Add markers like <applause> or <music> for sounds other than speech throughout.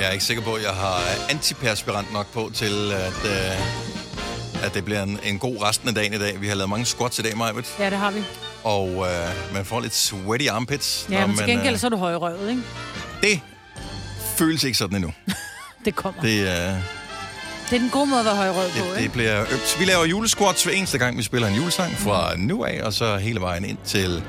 Jeg er ikke sikker på, at jeg har antiperspirant nok på til, at, øh, at det bliver en, en god resten af dagen i dag. Vi har lavet mange squats i dag, Majbet. Ja, det har vi. Og øh, man får lidt sweaty armpits. Ja, når men til man, gengæld øh, så er du højrøvet, ikke? Det føles ikke sådan endnu. <laughs> Det kommer. Det, øh, det er den gode måde at være højrøvet på, det, det ikke? bliver øbt. Vi laver julesquats hver eneste gang, vi spiller en julesang fra nu af, og så hele vejen ind til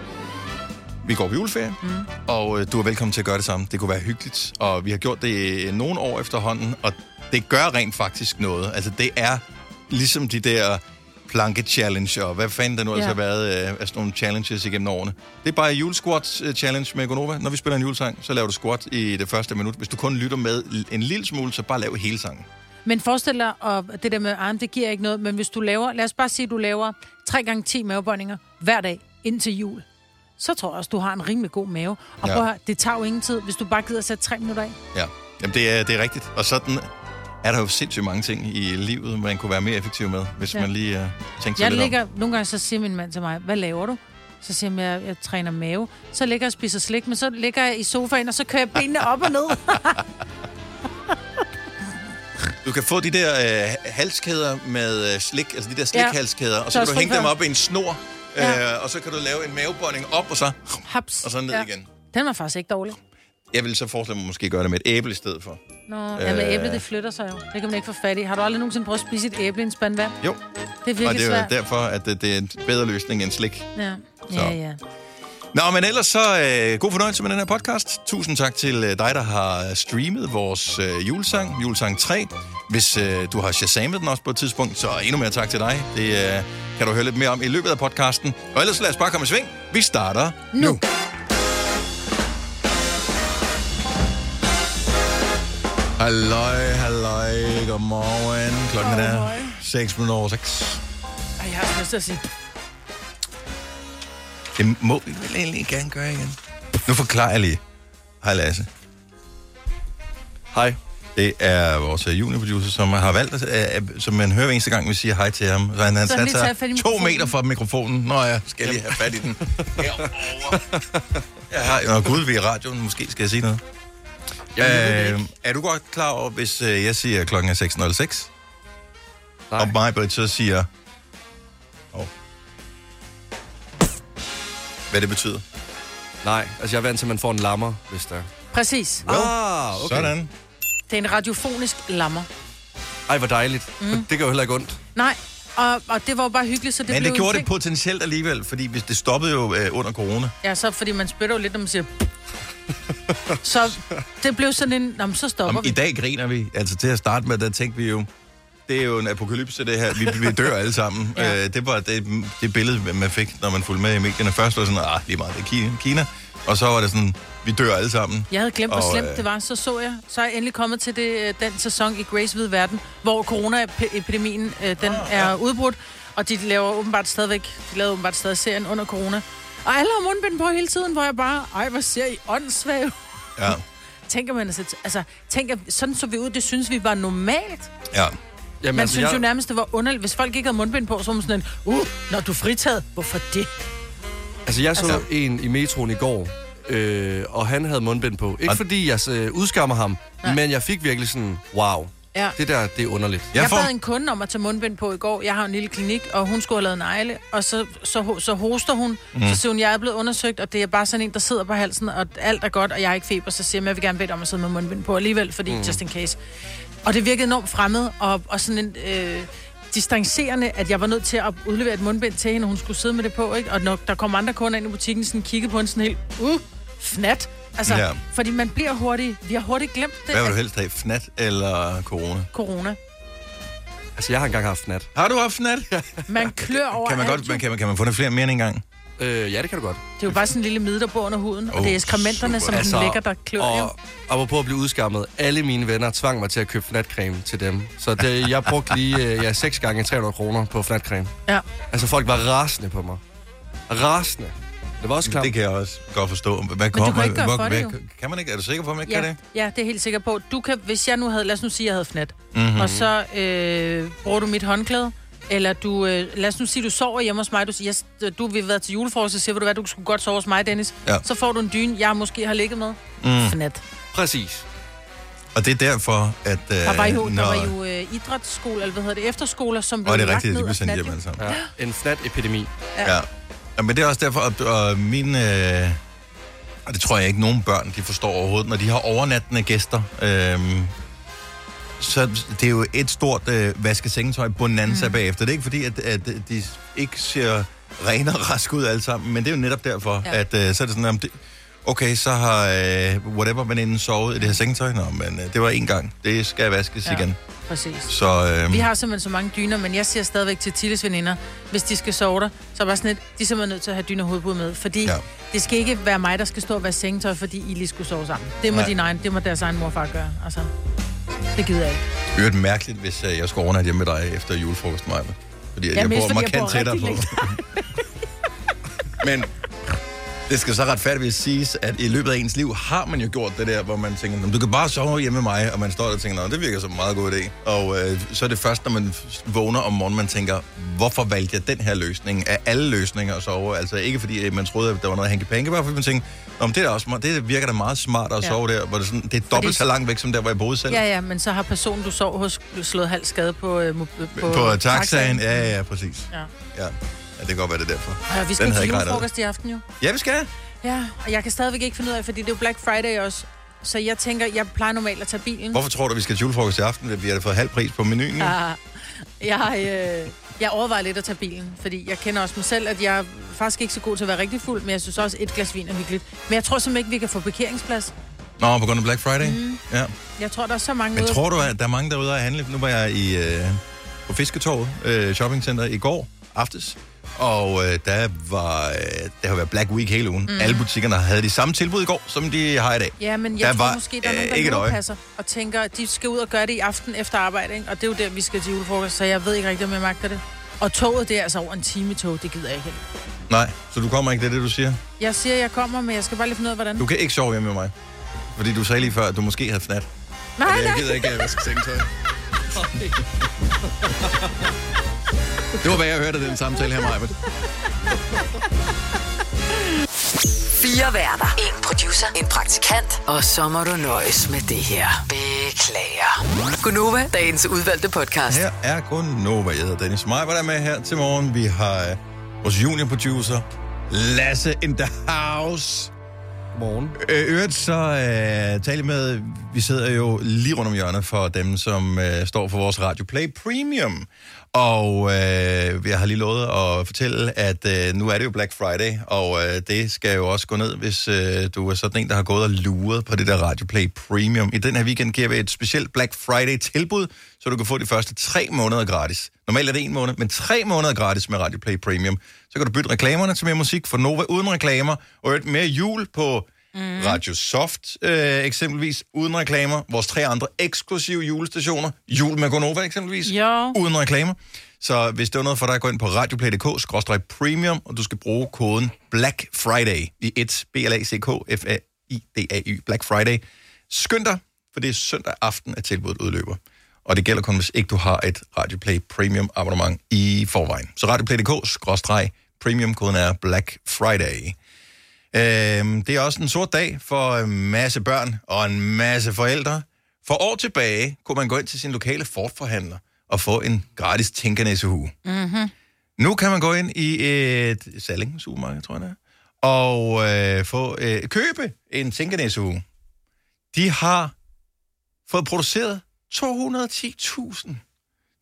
vi går på juleferie, mm. og øh, du er velkommen til at gøre det samme. Det kunne være hyggeligt, og vi har gjort det i nogle år efterhånden, og det gør rent faktisk noget. Altså, det er ligesom de der planke-challenge, og hvad fanden der nu ja. Har været øh, af sådan nogle challenges igennem årene. Det er bare julesquat-challenge med Gonova. Når vi spiller en julesang, så laver du squat i det første minut. Hvis du kun lytter med en lille smule, så bare lav hele sangen. Men forestil dig, og det der med arm, det giver ikke noget, men hvis du laver, lad os bare sige, at du laver 3 gange 10 mavebøjninger hver dag indtil jul, så tror jeg også, du har en rimelig god mave. Og Ja. ja. prøv at høre, det tager jo ingen tid, hvis du bare gider at sætte 3 minutter af. Ja, Jamen, det, er, det er rigtigt. Og sådan er der jo sindssygt mange ting i livet, man kunne være mere effektiv med, hvis ja. Ja. man lige uh, tænkte sig Jeg lidt ligger, nogle gange så siger min mand til mig, hvad laver du? Så siger jeg, jeg, jeg træner mave. Så ligger jeg og spiser slik, men så ligger jeg i sofaen, og så kører jeg benene op og ned. om. <laughs> Du kan få de der øh, halskæder med øh, slik, altså de der slikhalskæder, og så, kan du hænge dem op i en snor, Ja. øh, og så kan du lave en mavebånding op, og så, Haps. og så ned igen. Den var faktisk ikke dårlig. Jeg vil så forestille mig måske gøre det med et æble i stedet for. Nå, ja, men Øh. æblet, det flytter sig jo. Det kan man ikke få fat i. Har du aldrig nogensinde prøvet at spise et æble i en spand vand? Jo, Det er og virkelig det er svært. derfor, at det, det er en bedre løsning end slik. Ja. Så. ja, ja. Nå, men ellers så øh, god fornøjelse med den her podcast. Tusind tak til øh, dig, der har streamet vores øh, julesang, julesang 3. Hvis øh, du har shazamet den også på et tidspunkt, så endnu mere tak til dig. Det øh, kan du høre lidt mere om i løbet af podcasten. Og ellers lad os bare komme i sving. Vi starter nu. nu. Halløj, halløj, godmorgen. Klokken er Godmorgen. 6 minutter over 6. Ej, jeg har lyst til at sige, Det må vi vel egentlig gerne gøre igen. Nu forklarer jeg lige. Hej Lasse. Hej. Det er vores uh, juniorproducer, som har valgt, uh, som man hører hver eneste gang, vi siger hej til ham. Så han, han Så han lige sat tager fat i sig to meter fra mikrofonen. Nå ja, skal jeg lige have fat i den. <laughs> Herovre. Jeg har, nå gud, vi er i radioen. Måske skal jeg sige noget. Jamen, Øh, er du godt klar over, hvis jeg siger, at klokken er 6.06, Nej. og mig, så siger... Hvad det betyder? Nej, altså jeg er vant til, at man får en lammer, hvis der... præcis. Ah, okay. Sådan. Det er en radiofonisk lammer. Ej, hvor dejligt. Mm. Det gør jo heller ikke ondt. Nej, og, og det var jo bare hyggeligt, så det Men blev det gjorde det potentielt alligevel, fordi hvis det stoppede jo øh, under corona. Ja, så fordi man spytter jo lidt, når man siger... så det blev sådan en... Nå, så stopper Om, vi. I dag griner vi. Altså til at starte med, der tænkte vi jo, det er jo en apokalypse, det her. Vi, vi dør alle sammen. Ja. <laughs> ja. øh, det var det, det billede, man fik, når man fulgte med i medierne. Først var det sådan, ah, lige meget, det er Kina. Kina. Og så var det sådan, vi dør alle sammen. Jeg havde glemt, hvor Og, slemt øh, det var. Så så jeg. Så er jeg endelig kommet til det, øh, den sæson i Grace Hvide Verden, hvor coronaepidemien øh, den Ah, er udbrudt. Og de laver åbenbart stadigvæk, de lavede åbenbart stadig serien under corona. Og alle har mundbind på hele tiden, hvor jeg bare, ej, hvor ser I åndssvag ud?" Ja, <laughs> Tænker man altså, altså tænker, sådan så vi ud, det synes vi var normalt. ja. Jamen, Man synes jo nærmest, det var underligt. Hvis folk ikke havde mundbind på, så var man sådan en, uh, når du er fritaget, hvorfor det? Altså, jeg så Altså- altså... en i metroen i går, øh, og han havde mundbind på. Ikke Og- fordi jeg øh, udskammer ham, Nej. men jeg fik virkelig sådan, wow, Ja. det der, det er underligt. Jeg Jeg får... bad en kunde om at tage mundbind på i går. Jeg har en lille klinik, og hun skulle have lavet negle, og så, så, så hoster hun. Mm. Så siger hun, jeg er blevet undersøgt, og det er bare sådan en, der sidder på halsen, og alt er godt, og jeg har ikke feber. Så siger jeg, jeg vil gerne bede om at sidde med mundbind på alligevel, fordi mm. just in case. Og det virkede enormt fremmed, og, og sådan en... Øh, distancerende, at jeg var nødt til at udlevere et mundbind til hende, og hun skulle sidde med det på, ikke? Og når der kom andre kunder ind i butikken, sådan kiggede på hende sådan helt, uh, fnat. Altså, Ja. fordi man bliver hurtigt, vi har hurtigt glemt det, Hvad vil du helst have, FNAT eller corona? corona. Altså, jeg har engang haft nat. Har du haft FNAT? Man <laughs> klør over Kan man, godt, man, kan, man, kan man få det flere mere end en gang? Øh, ja, det kan du godt. Det er jo bare sådan en lille der bor under huden, og Oh, det er ekskrementerne, som super. den ligger, der klør jo. og, og på at blive udskammet. Alle mine venner tvang mig til at købe fnatcreme til dem. Så det, jeg brugte lige øh, ja, 6 gange 300 kroner på fnatcreme. Ja. Altså, folk var rasende på mig. Rasende. Det var også klart. Det kan jeg også godt forstå. Hvad du kan ikke gøre hvor, for det, jo. kan man ikke? Er du sikker på, at man ikke kan Ja, det? ja, det er helt sikker på. Du kan, hvis jeg nu havde, lad os nu sige, at jeg havde fnat, Mhm. mm-hmm. og så øh, bruger du mit håndklæde, eller du, øh, lad os nu sige, du sover hjemme hos mig, du siger, yes, du vil være til julefrokost, så siger du hvad, du skulle godt sove hos mig, Dennis. Ja. Så får du en dyne, jeg måske har ligget med. Mm. Fnat. Præcis. Og det er derfor, at... Øh, Der var jo, når, der var jo øh, idrætsskole, eller hvad hedder det, efterskoler, som blev Og det er lagt rigtigt, ned de blev af sendt hjem alle sammen. Ja. En fnat-epidemi. Ja. ja. Men det er også derfor, at og min... Øh, og det tror jeg ikke, nogen børn de forstår overhovedet, når de har overnattende gæster. Øh, så det er jo et stort øh, vaskesengetøj bonanza mm. bagefter. Det er ikke fordi, at, at de ikke ser rene og raske ud alle sammen, men det er jo netop derfor, ja. At øh, så er det sådan, at det, okay, så har øh, whatever veninden sovet i det her sengetøj. Nå, men øh, det var en gang. Det skal vaskes ja. Igen. Præcis. Så øh, Vi har simpelthen så mange dyner, men jeg siger stadigvæk til Tilles veninder, hvis de skal sove der, så er bare sådan lidt, de er simpelthen nødt til at have dyner hovedbud med, fordi ja. det skal ikke være mig, der skal stå og være sengetøj, fordi I lige skulle sove sammen. Det må, Nej. din egen, det må deres egen morfar gøre. Altså, det gider jeg ikke. Det er mærkeligt, hvis øh, jeg skulle overnatte hjemme med dig efter julefrokost, Maja. Fordi jeg mest bor jeg markant tættere på. <laughs> Men det skal så retfærdigvis siges, at i løbet af ens liv har man jo gjort det der, hvor man tænker, "Nå, du kan bare sove hjemme med mig, og man står der og tænker, det virker som en meget god idé. Og øh, så er det først, når man vågner om morgenen, man tænker, hvorfor valgte jeg den her løsning af alle løsninger at sove? Altså ikke fordi at man troede, at der var noget hanke bare fordi man tænkte, men det, er også, det virker da meget smart at Ja. sove der, hvor det, sådan, det er dobbelt så langt væk, som der, hvor jeg boede selv. Ja, ja, men så har personen, du sov hos, slået halv skade på, øh, på, På taxaen, ja, ja, ja, præcis. Ja. Ja. Ja, det kan godt være det er derfor. Og vi skal til julefrokost i aften jo. Ja, vi skal. Ja, og jeg kan stadigvæk ikke finde ud af, fordi det er jo Black Friday også. Så jeg tænker, jeg plejer normalt at tage bilen. Hvorfor tror du, vi skal til julefrokost i aften? Vi har da fået halv pris på menuen. nu. Ah, jeg, øh, jeg overvejer lidt at tage bilen, fordi jeg kender også mig selv, at jeg er faktisk ikke så god til at være rigtig fuld, men jeg synes også, et glas vin er hyggeligt. Men jeg tror simpelthen ikke, vi kan få parkeringsplads. Nå, på grund af Black Friday? Mm. Ja. Jeg tror, der er så mange Men ude- tror du, at der er mange derude at handle? Nu var jeg i, øh, på Fisketorvet øh, shoppingcenter i går aftes, og øh, der var øh, der har været Black Week hele ugen. Mm. Alle butikkerne havde de samme tilbud i går, som de har i dag. Ja, men jeg Der der var, tror måske, der er øh, nogen, ikke et der passer og tænker, at de skal ud og gøre det i aften efter arbejde, ikke? og det er jo der, vi skal til julefrokost, så jeg ved ikke rigtig, om jeg magter det. Og toget, det er altså over en time tog, det gider jeg ikke. Nej, så du kommer ikke, det er det, du siger? Jeg siger, jeg kommer, men jeg skal bare lige finde ud af, hvordan. Du kan ikke sove hjemme med mig. Fordi du sagde lige før, at du måske havde fnat. Nej, Og jeg gider ikke, at jeg vasker sengetøj. <laughs> Det var, hvad jeg hørte af den samtale her, Maja. Fire værter. En producer. En praktikant. Og så må du nøjes med det her. Beklager. Gunova, dagens udvalgte podcast. Her er kun Nova. Jeg hedder Dennis Maj, der er med her til morgen. Vi har øh, vores juniorproducer, Lasse in the house. Morgen. Øh, øvrigt så øh, tale med, vi sidder jo lige rundt om hjørnet for dem, som øh, står for vores Radio Play Premium. Og øh, jeg har lige lovet at fortælle, at øh, nu er det jo Black Friday, og øh, det skal jo også gå ned, hvis øh, du er sådan en, der har gået og luret på det der Radioplay Premium. I den her weekend giver vi et specielt Black Friday-tilbud, så du kan få de første tre måneder gratis. Normalt er det en måned, men tre måneder gratis med Radioplay Premium. Så kan du bytte reklamerne til mere musik for Nova uden reklamer, og et mere jul på mm. Radio Soft øh, eksempelvis, uden reklamer. Vores tre andre eksklusive julestationer, Jul med Gonova eksempelvis, Jo. uden reklamer. Så hvis det er noget for dig, gå ind på radioplay.dk-premium, og du skal bruge koden Black Friday i et b l a c k f a i d a y Black Friday. Skynd dig, for det er søndag aften, at tilbuddet udløber. Og det gælder kun, hvis ikke du har et Radioplay Premium abonnement i forvejen. Så radioplay.dk-premium, koden er Black Friday. Øhm, det er også en sort dag for en masse børn og en masse forældre. For år tilbage kunne man gå ind til sin lokale Ford-forhandler og få en gratis tænkernæsehue. Mm-hmm. Nu kan man gå ind i et Salling supermarked, tror jeg det er, og øh, få, øh, købe en tænkernæsehue. De har fået produceret 210.000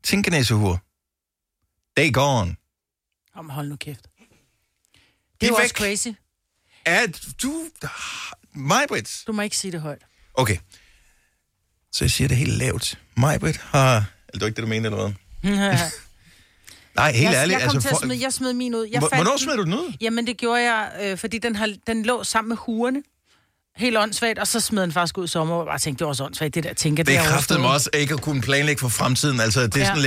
tænkernæsehuer. They gone. Om hold nu kæft. Det De er jo også væk. crazy. At du... Majbrit. Du må ikke sige det højt. Okay. Så jeg siger det helt lavt. Majbrit har... Eller det var ikke det, du mente, eller hvad? <laughs> Nej, helt jeg, ærligt. jeg kom altså, til at smide, jeg smed min ud. Jeg Hvor- fandt Hvornår smed du den ud? Jamen, det gjorde jeg, øh, fordi den, har, den lå sammen med hurene. Helt åndssvagt, og så smed den faktisk ud i sommer, og bare tænkte, det var også åndssvagt, det der tænker, Det er kraftet mig også ikke at kunne planlægge for fremtiden. Altså, det er Ja. sådan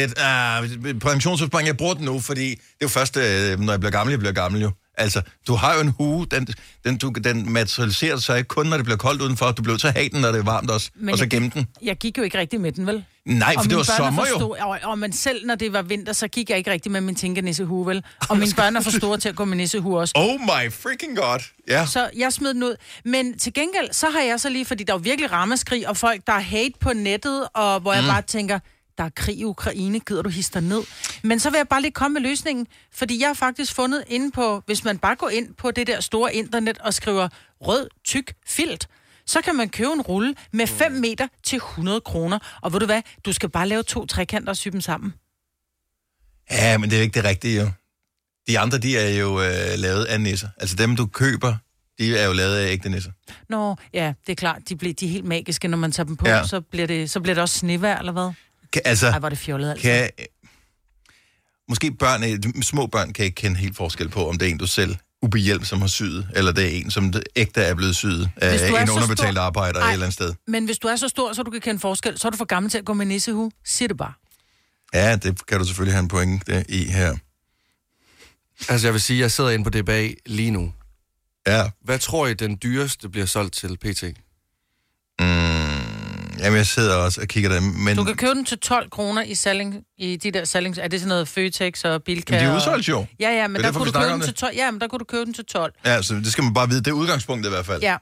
lidt... Uh, pensionsopsparing, jeg bruger den nu, fordi det er jo først, øh, når jeg bliver gammel, jeg bliver gammel jo. Altså, du har jo en hue, den, den, du, den materialiserer sig ikke kun, når det bliver koldt udenfor. Du bliver til at have den, når det er varmt også, Men og så gemme den. Jeg gik jo ikke rigtig med den, vel? Nej, for og det var sommer er jo. og, og, men selv når det var vinter, så gik jeg ikke rigtig med min tænkenissehue, vel? Og mine <laughs> børn er for store til at gå med nissehue også. Oh my freaking god. Ja. Så jeg smed den ud. Men til gengæld, så har jeg så lige, fordi der er virkelig rammeskrig, og folk, der er hate på nettet, og hvor jeg bare tænker, der er krig i Ukraine, gider du hisse dig ned? Men så vil jeg bare lige komme med løsningen, fordi jeg har faktisk fundet inde på, hvis man bare går ind på det der store internet og skriver rød, tyk, filt, så kan man købe en rulle med 5 meter til 100 kroner. Og ved du hvad, du skal bare lave to trekanter og sy dem sammen. Ja, men det er ikke det rigtige, jo. De andre, de er jo øh, lavet af nisser. Altså dem, du køber, de er jo lavet af ægte nisser. Nå, ja, det er klart, de, bliver, de er helt magiske, når man tager dem på, Ja. så, bliver det, så bliver det også snevejr, eller hvad? Kan, altså, Ej, hvor er det fjollet, altså. kan... Måske børn, øh, små børn kan ikke kende helt forskel på, om det er en, du selv ubehjælp, som har syet, eller det er en, som ægte er blevet syet af en underbetalt stor- arbejder Ej. et eller andet sted. Men hvis du er så stor, så du kan kende forskel, så er du for gammel til at gå med nissehue. Sig det bare. Ja, det kan du selvfølgelig have en pointe i her. Altså, jeg vil sige, jeg sidder inde på DBA lige nu. Ja, Hvad tror I, den dyreste bliver solgt til PT? Jamen jeg sidder også og kigger der, men, Du kan købe den til 12 kroner i, salling, i de der sallings... Er det sådan noget Føtex og Bilka? men de er udsolgt jo. Ja, ja, men er der derfor, kunne du købe den til det. 12. Ja, men der kunne du købe den til 12. Ja, så det skal man bare vide. Det er udgangspunktet i hvert fald. Ja.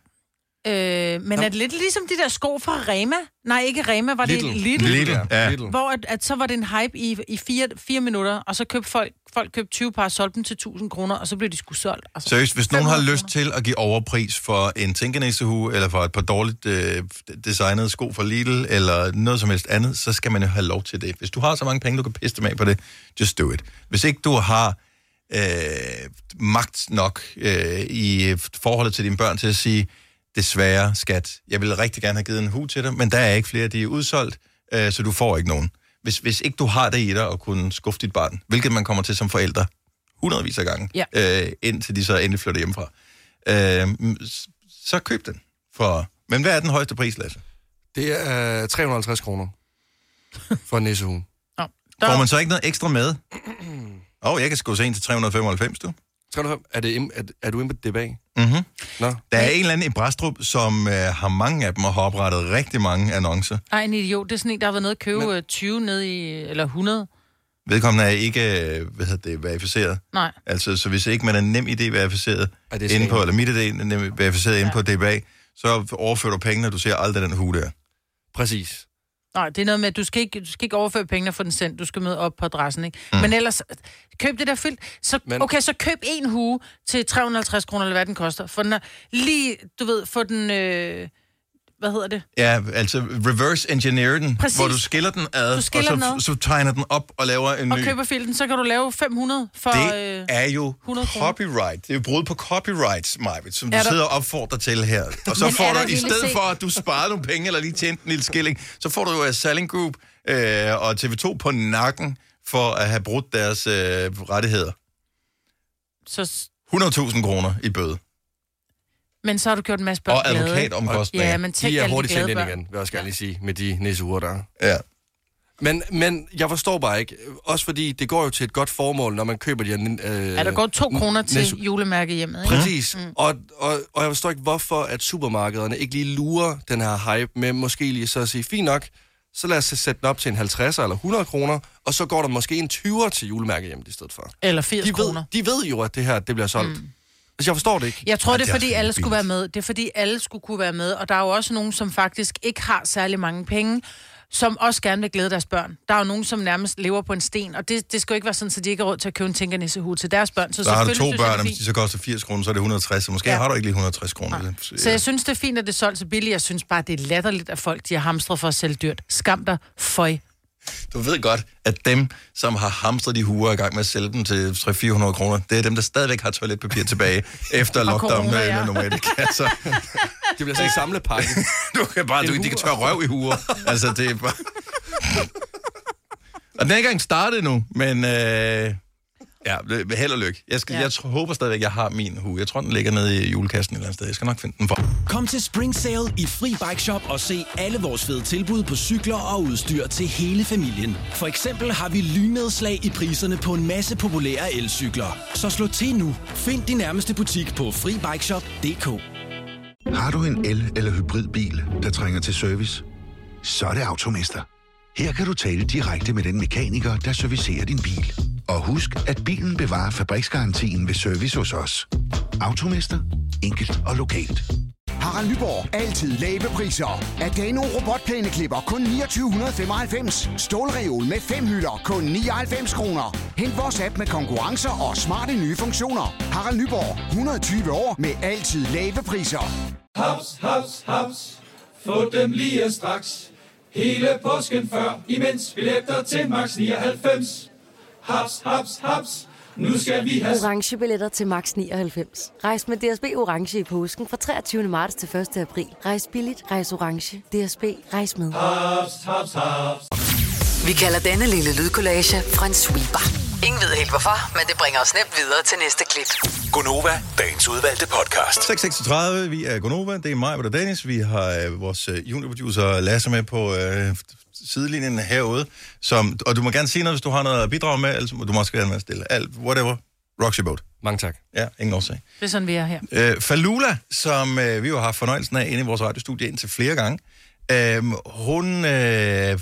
Øh, men er det lidt ligesom de der sko fra Rema? Nej, ikke Rema, var det Lidl. Lidl? Lidl, ja. Lidl. Hvor at, at så var det en hype i, i fire, fire minutter, og så købte folk, folk købte 20 par og solgte dem til 1000 kroner, og så blev de sgu solgt. Altså, Seriøst, hvis nogen har 500 lyst til at give overpris for en tænkenæsehue, eller for et par dårligt øh, designede sko fra Lidl, eller noget som helst andet, så skal man jo have lov til det. Hvis du har så mange penge, du kan pisse dem af på det, just do it. Hvis ikke du har øh, magt nok øh, i forholdet til dine børn til at sige, desværre, skat, jeg ville rigtig gerne have givet en hue til dig, men der er ikke flere, de er udsolgt, øh, så du får ikke nogen. Hvis, hvis ikke du har det i dig at kunne skuffe dit barn, hvilket man kommer til som forældre, hundredvis af gange, Ja. øh, indtil de så endelig flytter hjemmefra, øh, s- så køb den. For, men hvad er den højeste pris, Lasse? Det er 350 kroner for en nissehue. Får der, man så ikke noget ekstra med? Åh, oh, jeg kan sgu se en til 395, du. 305, er, det, im- er, er du inde på DBA? Mm-hmm. Nå, Der er en eller anden i Brastrup, som øh, har mange af dem og har oprettet rigtig mange annoncer. ej, en idiot. Det er sådan en, der har været nede og købe Men- men... 20 ned i, eller 100. Vedkommende er ikke øh, hvad hedder det, verificeret. Nej. Altså, så hvis ikke man er nem idé verificeret er inde på, eller mit idé nem verificeret inde på DBA, så overfører du pengene, og du ser aldrig den hue der. Præcis. Nej, det er noget med, at du skal ikke, du skal ikke overføre pengene for den sendt. Du skal med op på adressen, ikke? Mm. Men ellers, køb det der fyldt. Så, Men- okay, så køb en hue til 350 kroner, eller hvad den koster. For den er lige, du ved, få den... Øh, hvad hedder det? Ja, altså reverse engineer den, Præcis. hvor du skiller den ad, Du skiller og den så, ad. så tegner den op og laver en Og ny. køber filten, så kan du lave 500 for... Det øh, er jo 100 kroner. copyright. Det er jo brud på copyrights, Majbet, som du Er der- sidder og opfordrer til her. Og så får du, i stedet se- for at du sparede nogle penge, eller lige tjente en lille skilling, så får du jo af Selling Group øh, og TV2 på nakken for at have brudt deres øh, rettigheder. så, 100.000 kroner i bøde. Men så har du gjort en masse børn Og glade. advokatomkostninger. Ja, men tænk De er alle hurtigt glade sendt ind børn. igen, vil jeg også gerne lige sige, med de nisseure der. Ja. Men, men jeg forstår bare ikke, også fordi det går jo til et godt formål, når man køber de her... Øh, Ja, der går to kroner til næste- julemærke hjemmet, ikke? Præcis. Mm. Og, og, og jeg forstår ikke, hvorfor at supermarkederne ikke lige lurer den her hype med måske lige så at sige, fint nok, så lad os sætte den op til en 50 eller 100 kroner, og så går der måske en 20'er til julemærke hjem i stedet for. Eller 80 De ved, kroner. de ved jo, at det her det bliver solgt. Mm. Altså, jeg forstår det ikke. Jeg tror, Ej, det er fordi, også alle skulle være med. Det er fordi, alle skulle kunne være med. Og der er jo også nogen, som faktisk ikke har særlig mange penge, som også gerne vil glæde deres børn. Der er jo nogen, som nærmest lever på en sten, og det, det skal jo ikke være sådan, så de ikke har råd til at købe en tænkernissehue til deres børn. Så, Så har du to børn, og hvis de så koster 80 kroner, så er det 160, så måske ja. Ja. har du ikke lige 160 kroner. Så jeg synes, det er fint, at det er solgt så billigt. Jeg synes bare, det er latterligt, at folk de har hamstret for at sælge dyrt. Skam dig, føj. Du ved godt, at dem, som har hamstret de huer i gang med at sælge dem til 300-400 kroner, det er dem, der stadigvæk har toiletpapir tilbage <laughs> efter lockdown corona, med, ja. med normalt. <laughs> Altså, Det bliver sådan en samlepakke. <laughs> du kan bare, du, de kan tørre røv i huer. Altså, det er bare... Og den er ikke engang startet nu, men øh, Ja, held og lykke. Jeg, skal, Ja. jeg håber stadigvæk, jeg har min hue. Jeg tror, den ligger nede i julekassen et eller andet sted. Jeg skal nok finde den for. Kom til Spring Sale i Fri Bike Shop og se alle vores fede tilbud på cykler og udstyr til hele familien. For eksempel har vi lynedslag i priserne på en masse populære elcykler. Så slå til nu. Find din nærmeste butik på FriBikeShop.dk. Har du en el- eller hybridbil, der trænger til service? Så er det Automester. Her kan du tale direkte med den mekaniker, der servicerer din bil. Og husk, at bilen bevarer fabriksgarantien ved service hos os. Automester. Enkelt og lokalt. Harald Nyborg. Altid lave priser. Adano robotplæneklipper kun 2995. Stålreol med fem hylder kun 99 kroner. Hent vores app med konkurrencer og smarte nye funktioner. Harald Nyborg. 120 år med altid lave priser. Haps, haps, haps. Få dem lige straks. Hele påsken før, imens billetter til max 99. Haps, haps, haps. Nu skal vi have orange billetter til max 99. Rejs med DSB orange i påsken fra 23. marts til 1. april. Rejs billigt, rejs orange. DSB rejs med. haps, haps, haps. Vi kalder denne lille lydkollage en sweeper. Ingen ved helt hvorfor, men det bringer os nemt videre til næste klip. Gunova, dagens udvalgte podcast. 636, vi er Gonova, det er mig, og Dennis. Vi har øh, vores øh, juniorproducer Lasse med på øh, sidelinjen herude. Som, og du må gerne sige noget, hvis du har noget at bidrage med, ellers må du måske gerne være stille. Alt, whatever. Your boat. Mange tak. Ja, ingen årsag. Det er sådan, vi er her. Øh, Falula, som øh, vi jo har haft fornøjelsen af inde i vores radiostudie indtil flere gange, øh, hun... Øh,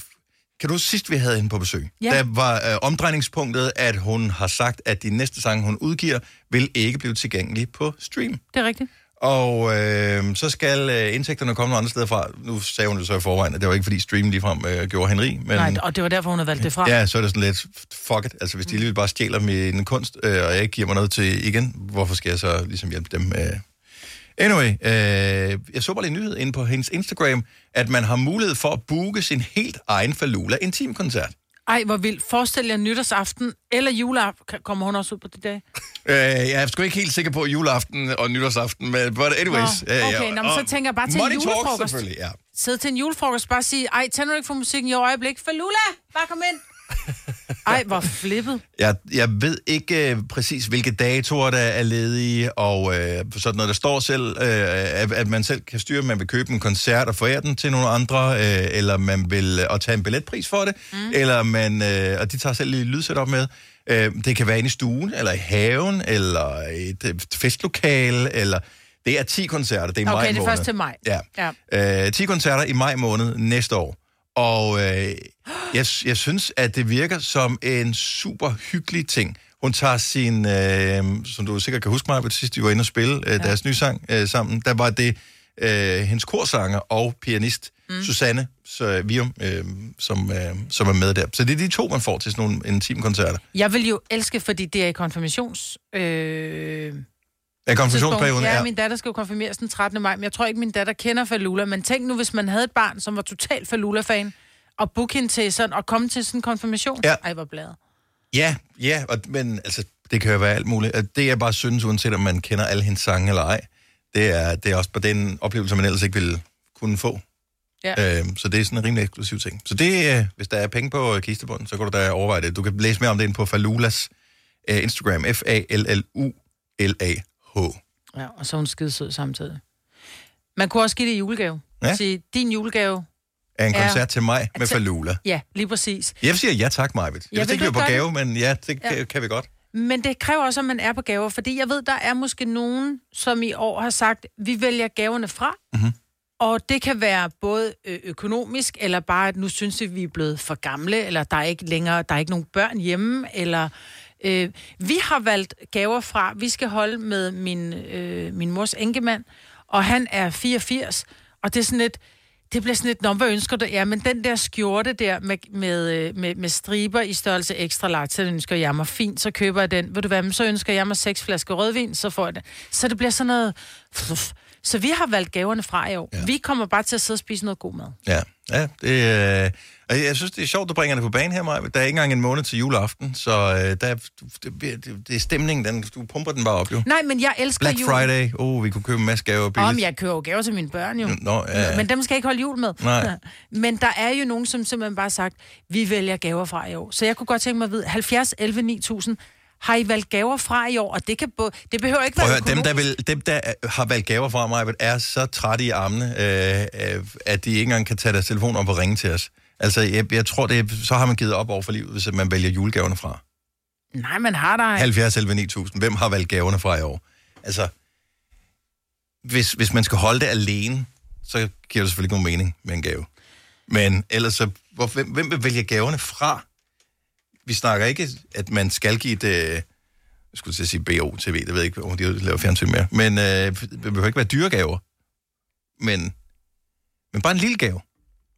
kan du huske sidst, vi havde hende på besøg? Ja. Der var øh, omdrejningspunktet, at hun har sagt, at de næste sange, hun udgiver, vil ikke blive tilgængelige på stream. Det er rigtigt. Og øh, så skal øh, indtægterne komme nogle andre steder fra. Nu sagde hun det så i forvejen, at det var ikke fordi stream ligefrem øh, gjorde hende rig. Men, Nej, og det var derfor, hun havde valgt det fra. Ja, så er det sådan lidt, fuck it. Altså, hvis de alligevel bare stjæler min kunst, øh, og jeg ikke giver mig noget til igen, hvorfor skal jeg så ligesom hjælpe dem? Øh? Anyway, øh, jeg så bare lige en nyhed inde på hendes Instagram, at man har mulighed for at booke sin helt egen Falula intimkoncert. Ej, hvor vildt. Forestil jer nytårsaften eller juleaften. Kommer hun også ud på de dage? Øh, jeg er sgu ikke helt sikker på juleaften og nytårsaften, men but anyways. Nå, øh, okay, ja, nå, men så tænker jeg bare til en julefrokost. selvfølgelig, ja. Sid til en julefrokost, bare sige, ej, tænder du ikke for musikken i øjeblik? Falula, bare kom ind. Ej, hvor flippet. Jeg, jeg ved ikke øh, præcis, hvilke datoer, der er ledige, og øh, sådan noget, der står selv, øh, at, at man selv kan styre, man vil købe en koncert og forære den til nogle andre, øh, eller man vil øh, og tage en billetpris for det, mm. eller man, øh, og de tager selv lige lydsæt op med. Øh, det kan være inde i stuen, eller i haven, eller i et, et festlokale, eller... Det er 10 koncerter, det er i Okay, maj det er måned. først til maj. Ja. Ja. Øh, 10 koncerter i maj måned næste år. Og øh, jeg, jeg synes, at det virker som en super hyggelig ting. Hun tager sin, øh, som du sikkert kan huske mig, på sidst de var inde og spille øh, deres nye sang øh, sammen, der var det øh, hendes korsanger og pianist, mm. Susanne så, Vium, øh, som, øh, som er med der. Så det er de to, man får til sådan nogle intime koncerter. Jeg vil jo elske, fordi det er i konfirmations... Øh, Ja, konfirmationsperioden, ja, ja. min datter skal jo konfirmeres den 13. maj, men jeg tror ikke, min datter kender Falula. Men tænk nu, hvis man havde et barn, som var total Falula-fan, og booke hende til sådan, og komme til sådan en konfirmation. Ja. Ej, hvor bladet. Ja, ja, og, men altså, det kan jo være alt muligt. Det jeg bare synes, uanset om man kender alle hendes sange eller ej, det er, det er også på den oplevelse, man ellers ikke ville kunne få. Ja. Øh, så det er sådan en rimelig eksklusiv ting. Så det, øh, hvis der er penge på øh, kistebunden, så kan du da overveje det. Du kan læse mere om det inde på Falulas øh, Instagram, F-A-L-L-U-L-A-H. Ja, og så er hun skide sød samtidig. Man kunne også give det i julegave. Ja. Sige, din julegave. Er en koncert til mig med Til- Falula. Ja, lige præcis. Jeg siger ja tak, Majbet. Jeg Ja, vidste ikke, vi var på gave, men ja, det Ja. kan, vi godt. Men det kræver også, at man er på gaver, fordi jeg ved, der er måske nogen, som i år har sagt, vi vælger gaverne fra. Mhm. Og det kan være både ø- økonomisk, eller bare, at nu synes vi, vi er blevet for gamle, eller der er ikke længere, der er ikke nogen børn hjemme, eller... Øh, vi har valgt gaver fra. Vi skal holde med min, øh, min mors enkemand, og han er 84, og det er sådan lidt... Det bliver sådan lidt, nå, hvad ønsker du? Ja, men den der skjorte der med, med, øh, med, med striber i størrelse ekstra large, så ønsker jeg mig fint, så køber jeg den. Ved du hvad, så ønsker jeg mig seks flasker rødvin, så får jeg den. Så det bliver sådan noget... Fluff. Så vi har valgt gaverne fra i år. Ja. Vi kommer bare til at sidde og spise noget god mad. Ja, ja det, øh, jeg synes, det er sjovt, du bringer det på banen her, Maja. Der er ikke engang en måned til juleaften, så øh, der, er- det, det, det er stemningen, den, du pumper den bare op, jo. Nej, men jeg elsker Black jul. Friday, oh, vi kunne købe en masse gaver billigt. Om jeg køber jo gaver til mine børn jo. Nå, ja. Men dem skal jeg ikke holde jul med. Nej. <laughs> Men der er jo nogen, som simpelthen bare har sagt, vi vælger gaver fra i år. Så jeg kunne godt tænke mig at vide, 70, 11, 9000, har I valgt gaver fra i år? Og det, kan både, det behøver ikke være høre, dem der, vil, dem, der har valgt gaver fra mig, er så trætte i armene, øh, øh, at de ikke engang kan tage deres telefon op og ringe til os. Altså, jeg, jeg tror, det er, så har man givet op over for livet, hvis man vælger julegaverne fra. Nej, man har der... 70 11 9000. Hvem har valgt gaverne fra i år? Altså, hvis, hvis man skal holde det alene, så giver det selvfølgelig nogen mening med en gave. Men ellers så, hvor, hvem, hvem vil vælge gaverne fra? Vi snakker ikke, at man skal give det, jeg skulle til at sige BO-TV, det ved jeg ikke, om de laver fjernsyn mere. Men øh, det behøver ikke være dyre gaver. Men, men bare en lille gave.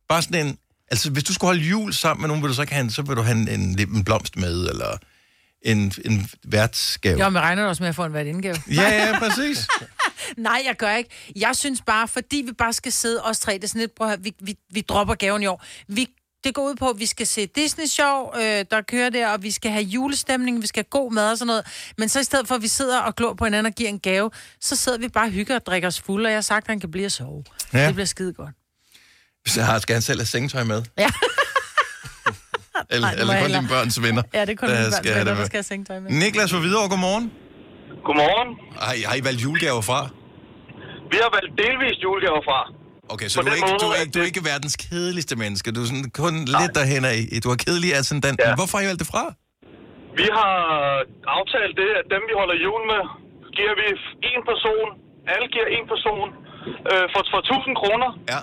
Bare sådan en, altså hvis du skulle holde jul sammen med nogen, vil du så ikke have en, så vil du have en, en, en blomst med, eller en, en værtsgave. Jo, men regner også med at få en værtindgave. Ja, ja, præcis. <laughs> Nej, jeg gør ikke. Jeg synes bare, fordi vi bare skal sidde os tre, det er sådan lidt, prøv at vi, vi, vi dropper gaven i år. Vi, det går ud på, at vi skal se Disney-show, øh, der kører der, og vi skal have julestemning, vi skal have god mad og sådan noget. Men så i stedet for, at vi sidder og glor på hinanden og giver en gave, så sidder vi bare og hygger og drikker os fulde, og jeg har sagt, at han kan blive at sove. Ja. Det bliver skide godt. Så har skal han selv have sengetøj med? Ja. <laughs> Eller, Nej, eller jeg kun hellere. dine børns venner? Ja, det er kun mine børn, skal have der, skal have sengetøj med. Niklas fra Hvidovre, godmorgen. Godmorgen. Har I, har I valgt julegaver fra? Vi har valgt delvist julegaver fra. Okay, så På du er, den ikke, du, er ikke, du er ikke verdens kedeligste menneske. Du er sådan kun lidt derhen af. Du er kedelig ascendant. Ja. Hvorfor har I valgt det fra? Vi har aftalt det, at dem vi holder jul med, giver vi en person. Alle giver en person øh, for, for 1000 kroner. Ja.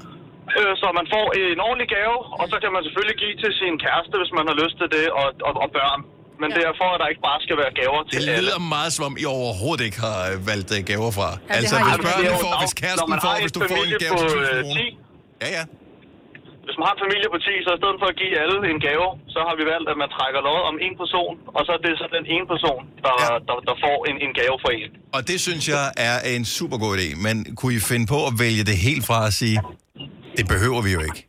Øh, så man får en ordentlig gave, og så kan man selvfølgelig give til sin kæreste, hvis man har lyst til det, og, og, og børn. Men ja. det er for, at der ikke bare skal være gaver til Det alle. lyder meget som om, I overhovedet ikke har øh, valgt uh, gaver fra. det altså, hvis børnene Det får, hvis kæresten får, hvis en du får en gave på, til 1000 øh, kroner. 10. Ja, ja. Hvis man har en familie på 10, så i stedet for at give alle en gave, så har vi valgt, at man trækker lod om en person, og så er det så den ene person, der, ja. der, der får en, en gave for en. Og det synes jeg er en super god idé. Men kunne I finde på at vælge det helt fra at sige, det behøver vi jo ikke?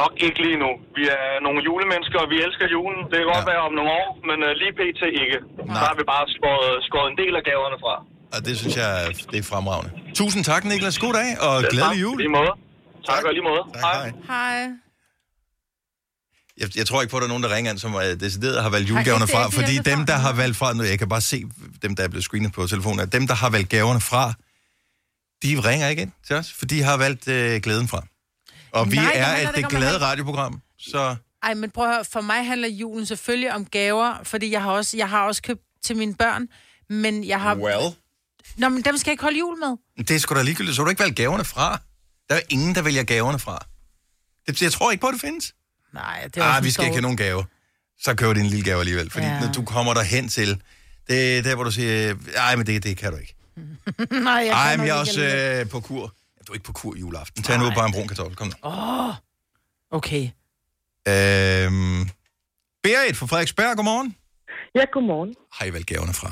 Nok ikke lige nu. Vi er nogle julemennesker, og vi elsker julen. Det kan godt ja. være om nogle år, men uh, lige pt. ikke. Nej. Så har vi bare skåret, skåret en del af gaverne fra. Og det synes jeg, det er fremragende. Tusind tak, Niklas. God dag, og Ja, glædelig tak. jul. Lige måde. Tak, og lige måde. Tak, hej. Hej. Jeg, jeg tror ikke på, at der er nogen, der ringer ind, som uh, decideret har valgt julegaverne fra. Fordi dem, der har valgt fra... Nu, jeg kan bare se dem, der er blevet screenet på telefonen. At dem, der har valgt gaverne fra, de ringer ikke ind til os, for de har valgt uh, glæden fra. Og vi Nej, er et det ikke glade man- radioprogram, så... Ej, men prøv at høre, for mig handler julen selvfølgelig om gaver, fordi jeg har også, jeg har også købt til mine børn, men jeg har... Well. Nå, men dem skal jeg ikke holde jul med. Det er sgu da ligegyldigt. Så har du ikke valgt gaverne fra. Der er ingen, der vælger gaverne fra. Det, jeg tror ikke på, at det findes. Nej, det er også Ah, en vi skal ikke dårlig- have nogen gave. Så køber de en lille gave alligevel. Fordi ja. Når du kommer der hen til, det er der, hvor du siger, nej, men det, det kan du ikke. <laughs> Nej, jeg Ej, men jeg er også øh, på kur. Du er ikke på kur juleaften. Tag nu bare en brun kartoffel. Kom nu. Åh, oh, okay. Øhm, Berit fra Frederiksberg, godmorgen. Ja, godmorgen. Har I valgt gaverne fra?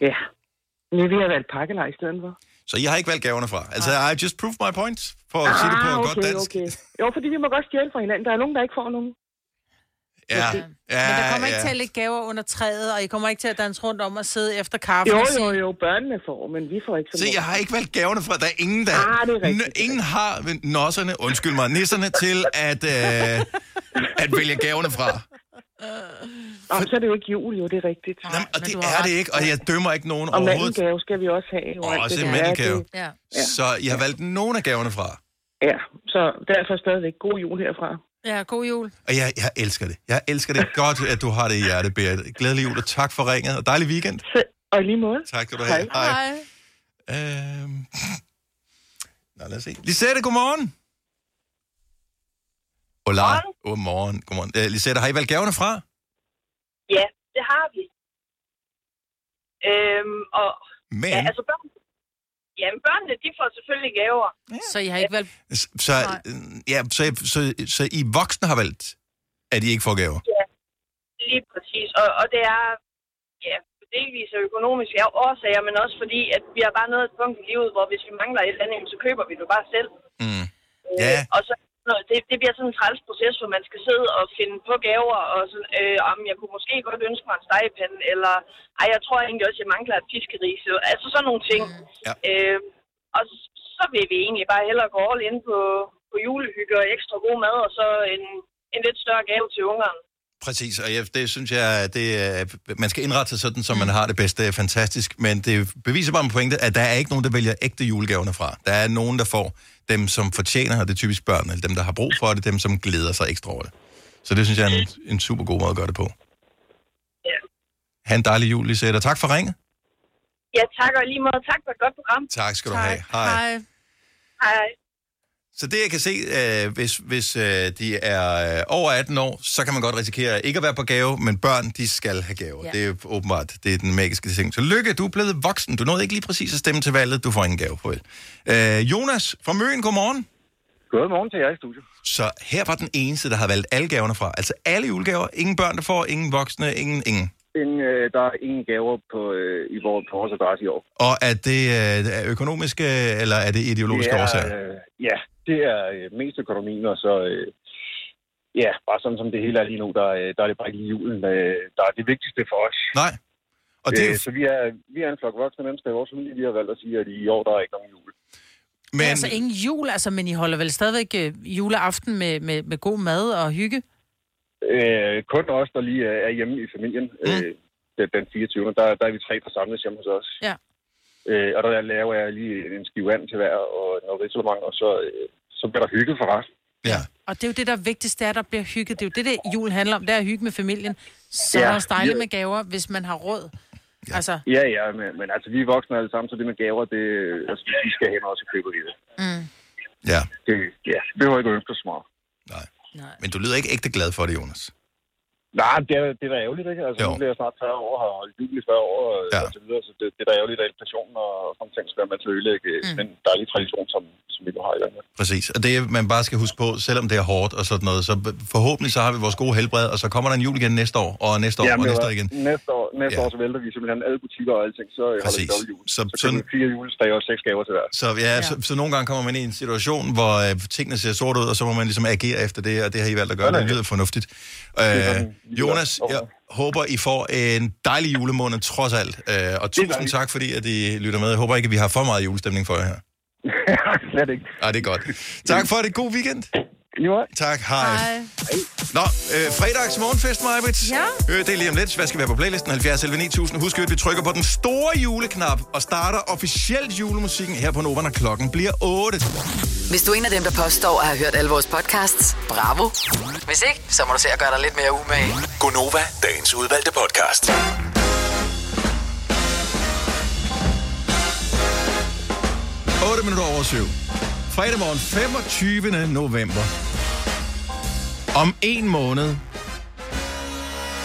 Ja. Men vi har valgt pakkelej i stedet for. Så I har ikke valgt gaverne fra? Altså, I just proved my point, for at sige det på Ah, okay, godt dansk. Okay. Jo, fordi vi må godt stjæle fra hinanden. Der er nogen, der ikke får nogen. Ja, ja, Men der kommer ikke ja. til at lægge gaver under træet, og I kommer ikke til at danse rundt om og sidde efter kaffe Jo, og jo, jo, børnene får, men vi får ikke så Se, jeg har ikke valgt gaverne fra. Der er ingen, der... Ah, det er rigtigt, N- ingen har nosserne, undskyld mig, nisserne til at, øh, at vælge gaverne fra. Og så er det jo ikke jul, jo, det er rigtigt. Jamen, og det er det ikke, og jeg dømmer ikke nogen Og overhovedet. mandelgave skal vi også have. Jo, Og også det mandelgave. Ja, det- Ja. Så I har valgt nogle af gaverne fra. Ja, så derfor stadigvæk god jul herfra. Ja, god jul. Og jeg, jeg elsker det. Jeg elsker det godt, at du har det i hjertet, Berit. Glædelig jul, og tak for ringet, og dejlig weekend. Og lige måde. Tak skal du have. Hej. Øhm. Nå, lad os se. Lisette, godmorgen. Hola. Godmorgen. Godmorgen. Uh, Lisette, har I valgt gaverne fra? Ja, det har vi. Øhm, og Men, ja, altså børn, jamen, børnene, de får selvfølgelig gaver. Så I har ikke valgt... så, øh, ja, så, så, så I voksne har valgt, at I ikke får gaver? Ja, lige præcis. Og, og det er, ja, delvis af økonomiske årsager, men også fordi, at vi har bare nået et punkt i livet, hvor hvis vi mangler et eller andet, så køber vi det bare selv. Mm. Øh, Ja. Og så det, det bliver sådan en træls proces, hvor man skal sidde og finde på gaver, og sådan, øh, om jeg kunne måske godt ønske mig en stegepande, eller ej, jeg tror egentlig også, jeg mangler et fiskeris. Altså sådan nogle ting. Ja. Øh, og så, så vil vi egentlig bare hellere gå all in på, på julehygge og ekstra god mad, og så en, en lidt større gave til ungerne. Præcis, og jeg, det synes jeg, det, man skal indrette sig sådan, så man har det bedste. Det er fantastisk, men det beviser bare en pointe, at der er ikke nogen, der vælger ægte julegaverne fra. Der er nogen, der får dem, som fortjener, og det er typisk børn, eller dem, der har brug for det, dem, som glæder sig ekstra over det. Så det synes jeg er en, en super god måde at gøre det på. Ja. Ha' en dejlig jul, Lisette, og tak for ringet. Ja, tak og lige måde. Tak for et godt program. Tak skal du have. Hej. Hej. Hej. Så det, jeg kan se, øh, hvis, hvis øh, de er øh, over 18 år, så kan man godt risikere ikke at være på gave, men børn, de skal have gaver. Ja. Det er jo åbenbart, det er den magiske ting. Så lykke, du er blevet voksen. Du nåede ikke lige præcis at stemme til valget. Du får ingen gave på vel. Øh, Jonas fra Møen, godmorgen. Godmorgen til jer i studiet. Så her var den eneste, der har valgt alle gaverne fra. Altså alle julegaver. Ingen børn, der får. Ingen voksne. Ingen, ingen. Ingen, øh, der er ingen gaver på, øh, i vores, på vores adresse i år. Og er det øh, økonomiske, eller er det ideologiske det er, årsager? Øh, ja, det er øh, mest økonomien, og så... Øh, ja, bare sådan som det hele er lige nu, der, øh, der er det bare ikke julen, øh, der er det vigtigste for os. Nej. Og det, øh, så vi er, vi er en flok voksne mennesker i vores familie, vi har valgt at sige, at i år der er ikke nogen jul. Men... Altså ingen jul, altså, men I holder vel stadigvæk øh, juleaften med, med, med god mad og hygge? Øh, kun os, der lige er er hjemme i familien, mm. øh, den, den 24. Der, der er vi tre, der samles hjemme hos os. Ja. Øh, og der laver jeg lige en skive vand til hver og noget risalemang, og så, øh, så bliver der hygget for resten. Ja. Og det er jo det, der er vigtigst, det er, at der bliver hygget. Det er jo det, det jul handler om, det er at hygge med familien. Så Ja, er det også dejligt ja. med gaver, hvis man har råd. Ja. Altså, Ja, ja, men, men altså, vi er voksne alle sammen, så det med gaver, det, altså, vi skal hen og så køber vi det. mm. Ja. det ja, det behøver ikke ønske så meget. Men du lyder ikke ægte glad for det, Jonas. Nej, det er, det er da ærgerligt, ikke? Altså, Jo. nu bliver jeg snart 40 år, holdt jul i 40 år og, Ja. og så videre, så det, det er da ærgerligt, at inflationen og sådan ting skal være med til at ødelægge mm. den dejlige tradition, som, som vi nu har i landet. Præcis. Og det, man bare skal huske på, selvom det er hårdt og sådan noget, så forhåbentlig så har vi vores gode helbred, og så kommer der en jul igen næste år, og næste år, og næste år igen. Næste år, næste Ja. år, så vælter vi simpelthen alle butikker og alting, så holder vi Præcis. dobbelt jul. Så, Så køber vi fire julestrage og seks gaver til hver. Så, ja, så, så nogle gange kommer man i en situation, hvor øh, tingene ser sort ud, og så må man ligesom agere efter det, og det har I valgt at gøre. Det lyder fornuftigt. Øh, Jonas, jeg håber, I får en dejlig julemåned trods alt. Øh, og tusind tak, fordi at I lytter med. Jeg håber ikke, at vi har for meget julestemning for jer her. <laughs> Slet ikke. Ej, det er godt. Tak for det. God weekend. Jo. Tak. Hej. Hej. Nå, øh, fredags morgenfest, Majbrit. Ja. Øh, det er lige om lidt. Hvad skal have på playlisten? 70 11 9000. Husk at vi trykker på den store juleknap og starter officielt julemusikken her på Nova, når klokken bliver 8. Hvis du er en af dem, der påstår at have hørt alle vores podcasts, bravo. Hvis ikke, så må du se at gøre dig lidt mere umage. Gonova, dagens udvalgte podcast. 8 minutter over 7. Fredag morgen, 25. november. Om en måned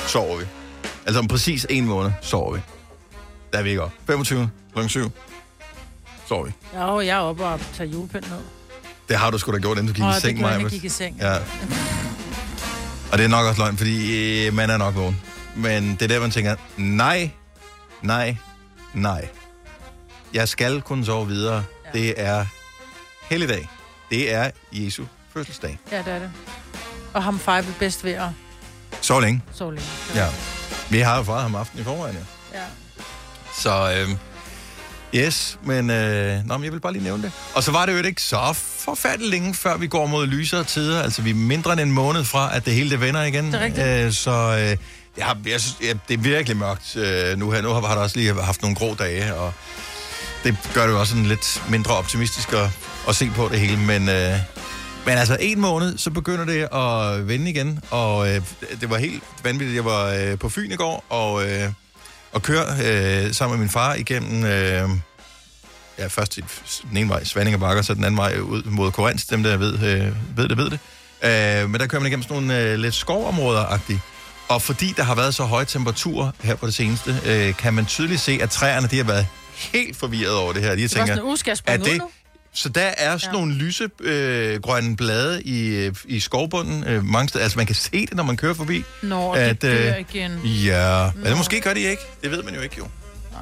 sover vi. Altså om præcis en måned sover vi. Der er vi ikke op. 25 kl. 7 sover vi. Jo, jeg er oppe og tager julepynt ned. Det har du sgu da gjort, inden du gik Åh, i det seng, gjorde Maja. jeg gik i seng. Ja. Og det er nok også løgn, fordi øh, man er nok vågen. Men det er der, man tænker, nej, nej, nej. Jeg skal kunne sove videre. Ja. Det er helligdag. Det er Jesu fødselsdag. Ja, det er det. Og ham fejl bedst ved at Så længe. sove længe. Ja. Vi har jo fejret ham aften i forvejen, ja. Ja. Så, øh, yes, men, øh, nå, men jeg vil bare lige nævne det. Og så var det jo ikke så forfærdeligt længe, før vi går mod lysere tider. Altså, vi er mindre end en måned fra, at det hele det vender igen. Det er rigtigt. Øh, så øh, har, jeg synes, ja, det er virkelig mørkt øh, nu her. Nu har, har der også lige haft nogle grå dage, og det gør det jo også sådan lidt mindre optimistisk at, at se på det hele. Men, øh, men altså, en måned, så begynder det at vende igen, og øh, det var helt vanvittigt. Jeg var øh, på Fyn i går, og, øh, og køre øh, sammen med min far igennem... Øh, ja, først den ene vej, Svanninge Bakker, så den anden vej ud mod Korinth, dem der ved, øh, ved det, ved det. Øh, men der kører man igennem sådan nogle øh, lidt skovområder-agtige. Og fordi der har været så høje temperaturer her på det seneste, øh, kan man tydeligt se, at træerne de har været helt forvirret over det her. De Det tænker, sådan, springe er det, ud nu? Så der er sådan ja. nogle lysegrønne øh, grønne blade i, øh, i skovbunden øh, mange steder. Altså man kan se det, når man kører forbi. Nå, at, øh, dør igen. Ja, men måske gør de ikke. Det ved man jo ikke jo.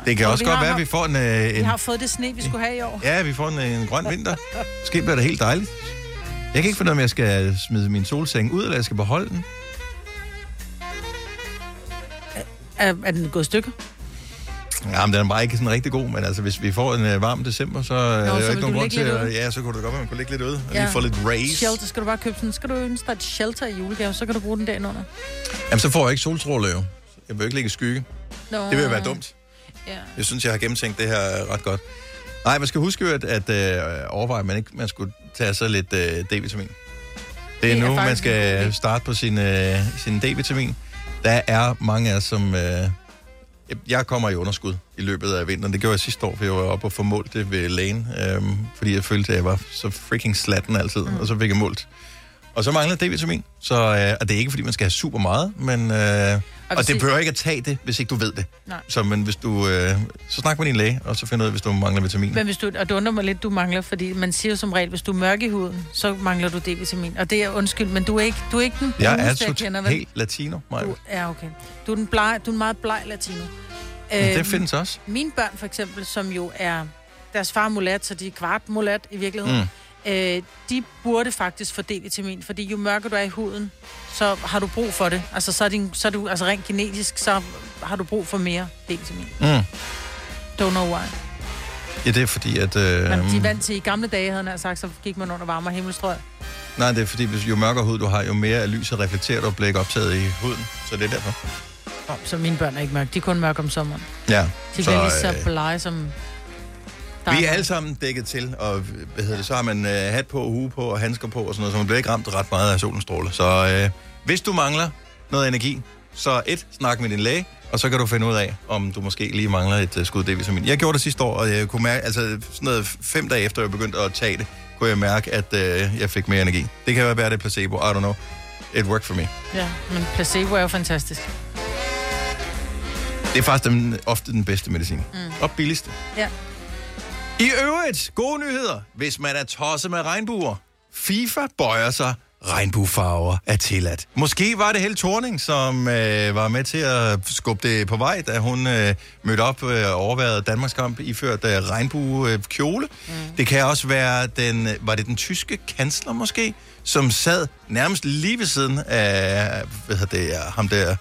Det kan Nå, også vi godt være, at vi får en, øh, Vi en, har fået det sne, vi skulle have i år. ja, vi får en, en grøn vinter. Måske bliver det helt dejligt. Jeg kan ikke finde ud af, om jeg skal smide min solseng ud, eller jeg skal beholde den. Er, er den gået stykker? Ja, men den er bare ikke sådan rigtig god, men altså, hvis vi får en øh, varm december, så er Nå, der så vil ikke nogen du grund til lidt at... ude. Ja, så kunne det godt være, man kunne ligge lidt ude, og lige få lidt raise. Shelter, skal du bare købe sådan, skal du ønske dig et shelter i julegave, så kan du bruge den dagen under. Jamen, så får jeg ikke solstråler jo. Jeg vil ikke ligge i skygge. Nå. Det vil være dumt. Ja. Jeg synes, jeg har gennemtænkt det her ret godt. Nej, man skal huske jo, at, at øh, overveje, at man ikke man skulle tage sig lidt øh, D-vitamin. Det er Det er nu, man faktisk en god skal idé. starte på sin, øh, sin D-vitamin. Der er mange af os, som... Øh, jeg kommer i underskud i løbet af vinteren. Det gjorde jeg sidste år, for jeg var oppe og få målt det ved lægen, øh, fordi jeg følte, at jeg var så freaking slatten altid, mm. og så fik jeg målt. Og så mangler D-vitamin, så, øh, og det er ikke, fordi man skal have super meget, men... Øh, og, hvis det behøver ikke at tage det, hvis ikke du ved det. Nej. Så, men hvis du, øh, så snak med din læge, og så find ud af, hvis du mangler vitamin. Men hvis du, og det undrer mig lidt, du mangler, fordi man siger jo som regel, hvis du er mørk i huden, så mangler du D-vitamin. Og det er undskyld, men du er ikke, du er ikke den Jeg er bruneste, jeg kender, vel? helt latino, Maja. Du er okay. Du er, den bleg, du er en meget bleg latino. Men det Øhm, findes også. Mine børn for eksempel, som jo er... Deres far er mulat, så de er kvart mulat i virkeligheden. Mm. Øh, de burde faktisk få D-vitamin, fordi jo mørkere du er i huden, så har du brug for det. Altså, så er, din, så er du, altså rent genetisk, så har du brug for mere D-vitamin. Mm. Don't know why. Ja, det er fordi, at... Øh, Men de er vant til, i gamle dage, havde han sagt, så gik man under varme og himmelstrøg. nej, det er fordi, hvis jo mørkere hud du har, jo mere af lyset reflekteret og bliver ikke optaget i huden. Så det er derfor. Så mine børn er ikke mørke. De er kun mørke om sommeren. Ja. De så, bliver lige så øh, blege som... vi er alle sammen dækket til, og hvad hedder det, så har man øh, hat på, hue på og handsker på og sådan noget, så man bliver ikke ramt ret meget af solens stråler. Så øh, hvis du mangler noget energi, så et, snak med din læge, og så kan du finde ud af, om du måske lige mangler et uh, skud D-vitamin. Jeg gjorde det sidste år, og jeg kunne mærke, altså sådan noget fem dage efter jeg begyndte at tage det, kunne jeg mærke, at øh, jeg fik mere energi. Det kan være, det er placebo, I don't know. It worked for me. Ja, men placebo er jo fantastisk. Det er faktisk den, ofte den bedste medicin. Mm. Og billigste. Ja. I øvrigt, gode nyheder, hvis man er tosset med regnbuer. FIFA bøjer sig, regnbuefarver er tilladt. Måske var det Held Thorning, som øh, var med til at skubbe det på vej, da hun øh, mødte op øh, og overvejede Danmarks kamp iført øh, regnbuekjole. Mm. Det kan også være den, var det den tyske kansler måske, som sad nærmest lige ved siden af, hvad hedder det, ham der,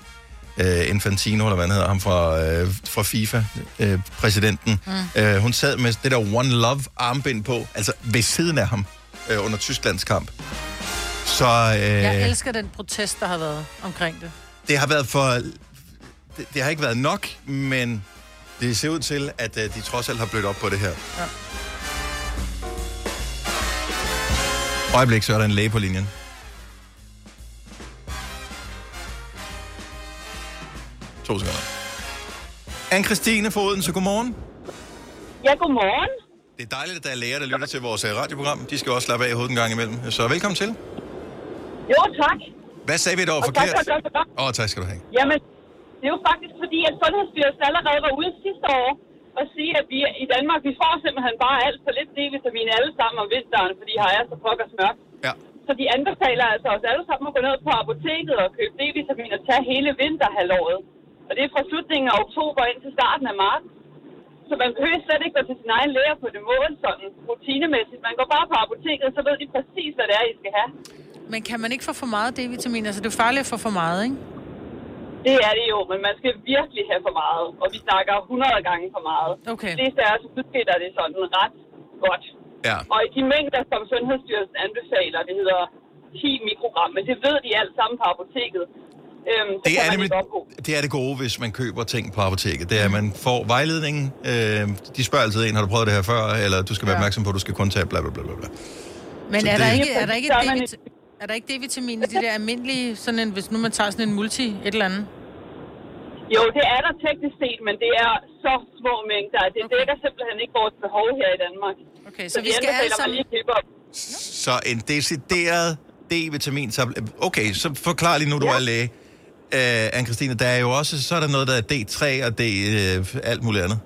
øh, Infantino, eller hvad han hedder, ham fra, øh, fra FIFA, øh, præsidenten. Mm. Øh, hun sad med det der One Love armbind på, altså ved siden af ham øh, under Tysklands kamp. Så øh, Jeg elsker den protest, der har været omkring det. det har været for... Det, det har ikke været nok, men det ser ud til, at øh, de trods alt har blødt op på det her. Ja. Øjeblik, så er der en læge på linjen. To sekunder. Anne-Christine Foden, så godmorgen. Ja, godmorgen. Det er dejligt, at der er læger, der lytter til vores øh, radioprogram. De skal også slappe af i hovedet en gang imellem. Så velkommen til. Jo, tak. Hvad sagde vi dog Og tak forkert? godt program. Åh, oh, tak skal du have. Jamen, det er jo faktisk fordi, at Sundhedsstyrelsen allerede var ude sidste år og sige, at vi i Danmark, vi får simpelthen bare alt for lidt D-vitamin alle sammen om vinteren, fordi her er så pokkers mørkt. Ja. Så de anbefaler altså os alle sammen at gå ned på apoteket og købe D-vitamin og tage hele vinterhalvåret. Og det er fra slutningen af oktober ind til starten af marts. Så man behøver slet ikke gå til sin egen læge på det mål sådan rutinemæssigt. Man går bare på apoteket, så ved de præcis, hvad det er, I skal have. Men kan man ikke få for meget D-vitamin? Altså, det er farligt at få for meget, ikke? Det er det jo, men man skal virkelig have for meget. Og vi snakker 100 gange for meget. Okay. Det er så udskiller det sådan ret godt. Ja. Og i de mængder, som Sundhedsstyrelsen anbefaler, det hedder 10 mikrogram, men det ved de alt sammen på apoteket. Øhm, Det er, nemlig, det er det gode, hvis man køber ting på apoteket. Det er, at man får vejledning. Øh, de spørger altid en, har du prøvet det her før? Eller du skal være Ja. opmærksom på, at du skal kun tage bla bla bla bla. Men Så er der, det- ikke, er, der ikke Så er er der ikke D-vitamin i de der almindelige, sådan en, hvis nu man tager sådan en multi, et eller andet? Jo, det er der teknisk set, men det er så små mængder. Det Okay. dækker simpelthen ikke vores behov her i Danmark. Okay, så, Så, vi skal alle sammen... Så en decideret D-vitamin tablet. Okay, så forklar lige nu, du Ja. er læge. Øh, Anne-Christine, der er jo også, så er der noget, der er D3 og D, øh, alt muligt andet.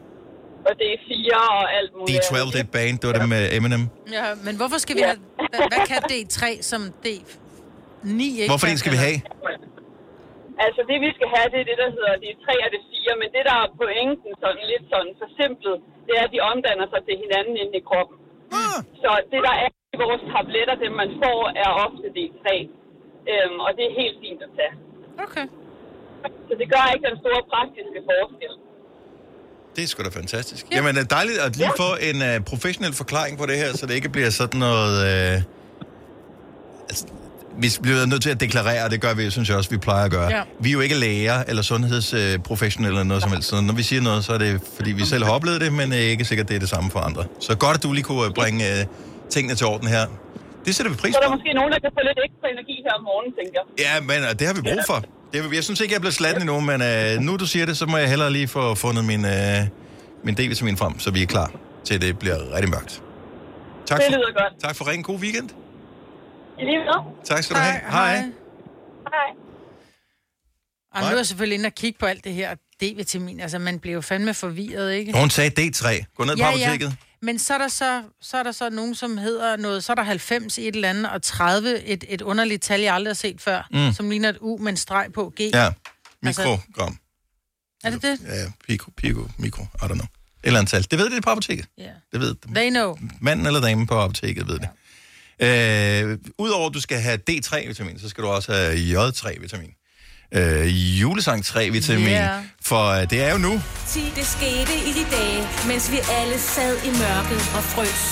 og det er fire og alt muligt. D12, det er et band, det var det med Eminem. Ja, men hvorfor skal vi Ja. have... Hvad, hvad kan D3 som D9 ikke Hvorfor en skal vi have? Altså det vi skal have, det er det, der hedder de tre og det fire, men det der er pointen sådan lidt sådan forsimplet, det er, at de omdanner sig til hinanden inde i kroppen. Ah. Så det der er i vores tabletter, det man får, er ofte D3. Øhm, og det er helt fint at tage. Okay. Så det gør ikke den store praktiske forskel. Det er sgu da fantastisk. Ja. Jamen, det er dejligt at lige få en uh, professionel forklaring på det her, så det ikke bliver sådan noget... Uh, altså, vi bliver nødt til at deklarere, og det gør vi, synes jeg også, vi plejer at gøre. Ja. Vi er jo ikke læger eller sundhedsprofessionelle eller noget som helst. Så når vi siger noget, så er det, fordi vi selv har oplevet det, men øh, ikke sikkert, det er det samme for andre. Så godt, at du lige kunne øh, bringe uh, tingene til orden her. Det sætter vi pris Så er der på. måske nogen, der kan få lidt ekstra energi her om morgenen, tænker jeg. Ja, men uh, det har vi brug for. Det, er- jeg synes ikke, jeg er blevet slatten endnu, men uh, nu du siger det, så må jeg hellere lige få fundet min, uh, min D-vitamin frem, så vi er klar til, at det bliver rigtig mørkt. Tak Det for, lyder godt. tak for ringen. God weekend. I lige måde. Tak skal du have. Hej. Hej. Og nu er jeg selvfølgelig inde og kigge på alt det her D-vitamin. Altså, man bliver jo fandme forvirret, ikke? Hun sagde D3. Gå ned på apoteket. Men så er, der så, så er der så nogen, som hedder noget, så er der 90 i et eller andet, og 30, et, et underligt tal, jeg aldrig har set før, Mm. som ligner et U med en streg på G. Ja, Altså- mikrogram. Er det det? Ja, pico, pico, mikro, I don't know. Et eller andet tal. Det ved de på apoteket. Ja. Det ved They know. manden eller damen på apoteket ved det. Øh, Udover at du skal have D3-vitamin, så skal du også have J3-vitamin. Øh, julesang 3-vitamin. Ja. For øh, det er jo nu. Det skete i de dage, mens vi alle sad i mørket og frøs.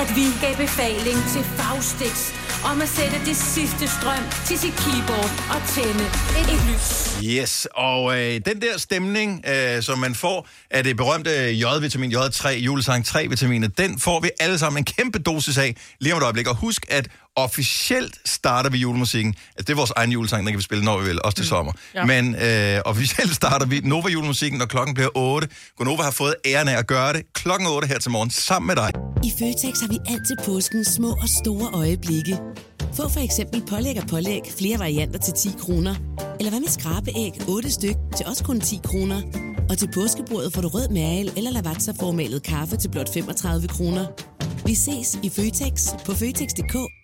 At vi gav befaling til Faustix om at sætte det sidste strøm til sit keyboard og tænde et lys. Yes, og øh, den der stemning, øh, som man får af det berømte J-vitamin, J3, julesang 3-vitaminet, den får vi alle sammen en kæmpe dosis af lige om et øjeblik. Og husk, at officielt starter vi julemusikken. Altså, det er vores egen julesang, den kan vi spille, når vi vil, også til sommer. Ja. Men øh, officielt <laughs> starter vi Nova julemusikken, når klokken bliver 8. Gonova har fået æren af at gøre det klokken 8 her til morgen, sammen med dig. I Føtex har vi altid påsken små og store øjeblikke. Få for eksempel pålæg og pålæg flere varianter til 10 kroner. Eller hvad med skrabeæg 8 styk til også kun 10 kroner. Og til påskebordet får du rød mal eller lavatserformalet kaffe til blot 35 kroner. Vi ses i Føtex på Føtex.dk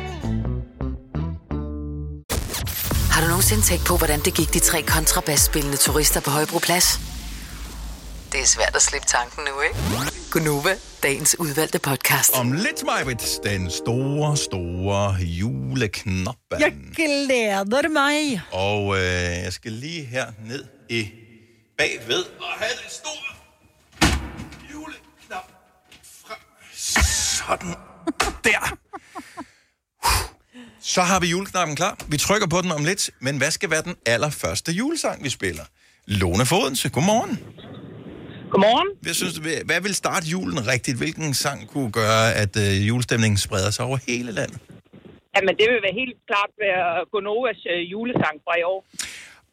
Har du nogensinde tænkt på, hvordan det gik de tre kontrabasspillende turister på Højbroplads? Det er svært at slippe tanken nu, ikke? Gunova, dagens udvalgte podcast. Om lidt, Majbrit, den store, store juleknop. Jeg glæder mig. Og øh, jeg skal lige her ned i bagved og have den store juleknap frem. Sådan. <laughs> Der. Så har vi juleknappen klar. Vi trykker på den om lidt. Men hvad skal være den allerførste julesang, vi spiller? Lone Fodense, godmorgen. Godmorgen. Hvad, synes hvad vil starte julen rigtigt? Hvilken sang kunne gøre, at øh, julestemningen spreder sig over hele landet? Jamen, det vil være helt klart være Gonovas øh, julesang fra i år.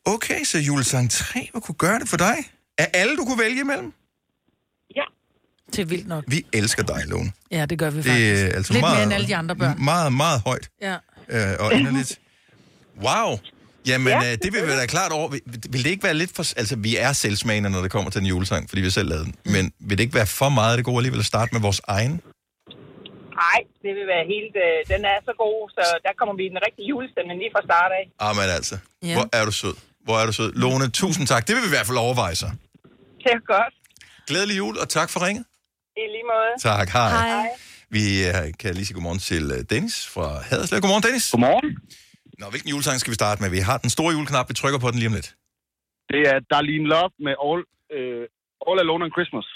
Okay, så julesang 3 vil kunne gøre det for dig? Er alle, du kunne vælge imellem? Ja. Det er vildt nok. Vi elsker dig, Lone. Ja, det gør vi Det faktisk. er altså Lidt meget, mere end alle de andre børn. Meget, meget højt Ja. Øh, og inderligt. Wow. Jamen, Ja. øh, det vil vi da klart over. Vil, vil det ikke være lidt for... Altså, vi er selvsmagende, når det kommer til en julesang, fordi vi selv lavede den. Men vil det ikke være for meget af det gode alligevel at starte med vores egen? Nej, det vil være helt... Øh, den er så god, så der kommer vi i den rigtige julestemning lige fra start af. Ah, men altså. Ja. Hvor er du sød. Hvor er du sød. Lone, tusind tak. Det vil vi i hvert fald overveje sig. Det er godt. Glædelig jul, og tak for ringet. I lige måde. Tak, hej. Vi øh, kan lige sige godmorgen til øh, Dennis fra Haderslev. Godmorgen, Dennis. Godmorgen. Nå, hvilken julesang skal vi starte med? Vi har den store juleknap, vi trykker på den lige om lidt. Det er Darlene Love med All, øh, All Alone on Christmas.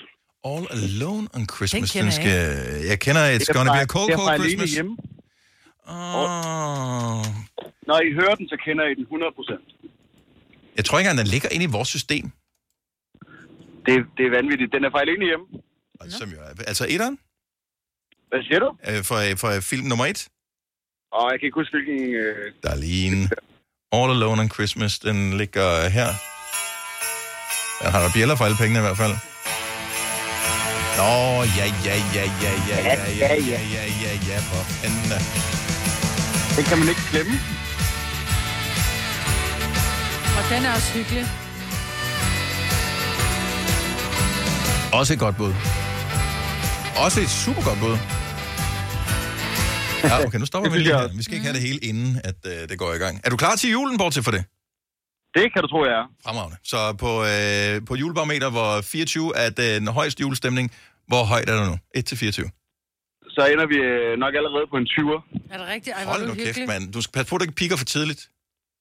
All Alone on Christmas. Den kender Den skal... Jeg kender It's Det er Gonna Be a Cold, det er Cold Christmas. Hjemme. Oh. Når I hører den, så kender I den 100%. Jeg tror ikke engang, den ligger inde i vores system. Det, det er vanvittigt. Den er fra Alene Hjemme. Som jo er, altså etteren? Hvad siger du? Øh, for, for film nummer et? Og jeg kan ikke huske, hvilken... Øh... Darlene. All Alone on Christmas, den ligger her. Den har der bjæller for alle pengene i hvert fald. Nå, ja, ja, ja, ja, ja, ja, ja, ja, ja, ja, ja, for fanden. Det kan man ikke glemme. Og den er også hyggelig. Også et godt bud. Også et super godt bud. Ja, okay, nu stopper vi lige her. Vi skal ikke have det hele inden, at øh, det går i gang. Er du klar til julen, bortset for det? Det kan du tro, jeg er. Fremragende. Så på, øh, på julebarometer, hvor 24 er den højeste julestemning, hvor højt er du nu? 1-24. Så ender vi øh, nok allerede på en 20'er. Er det rigtigt? Ej, hvor Hold nu kæft, mand. Du skal passe på, at du ikke piker for tidligt.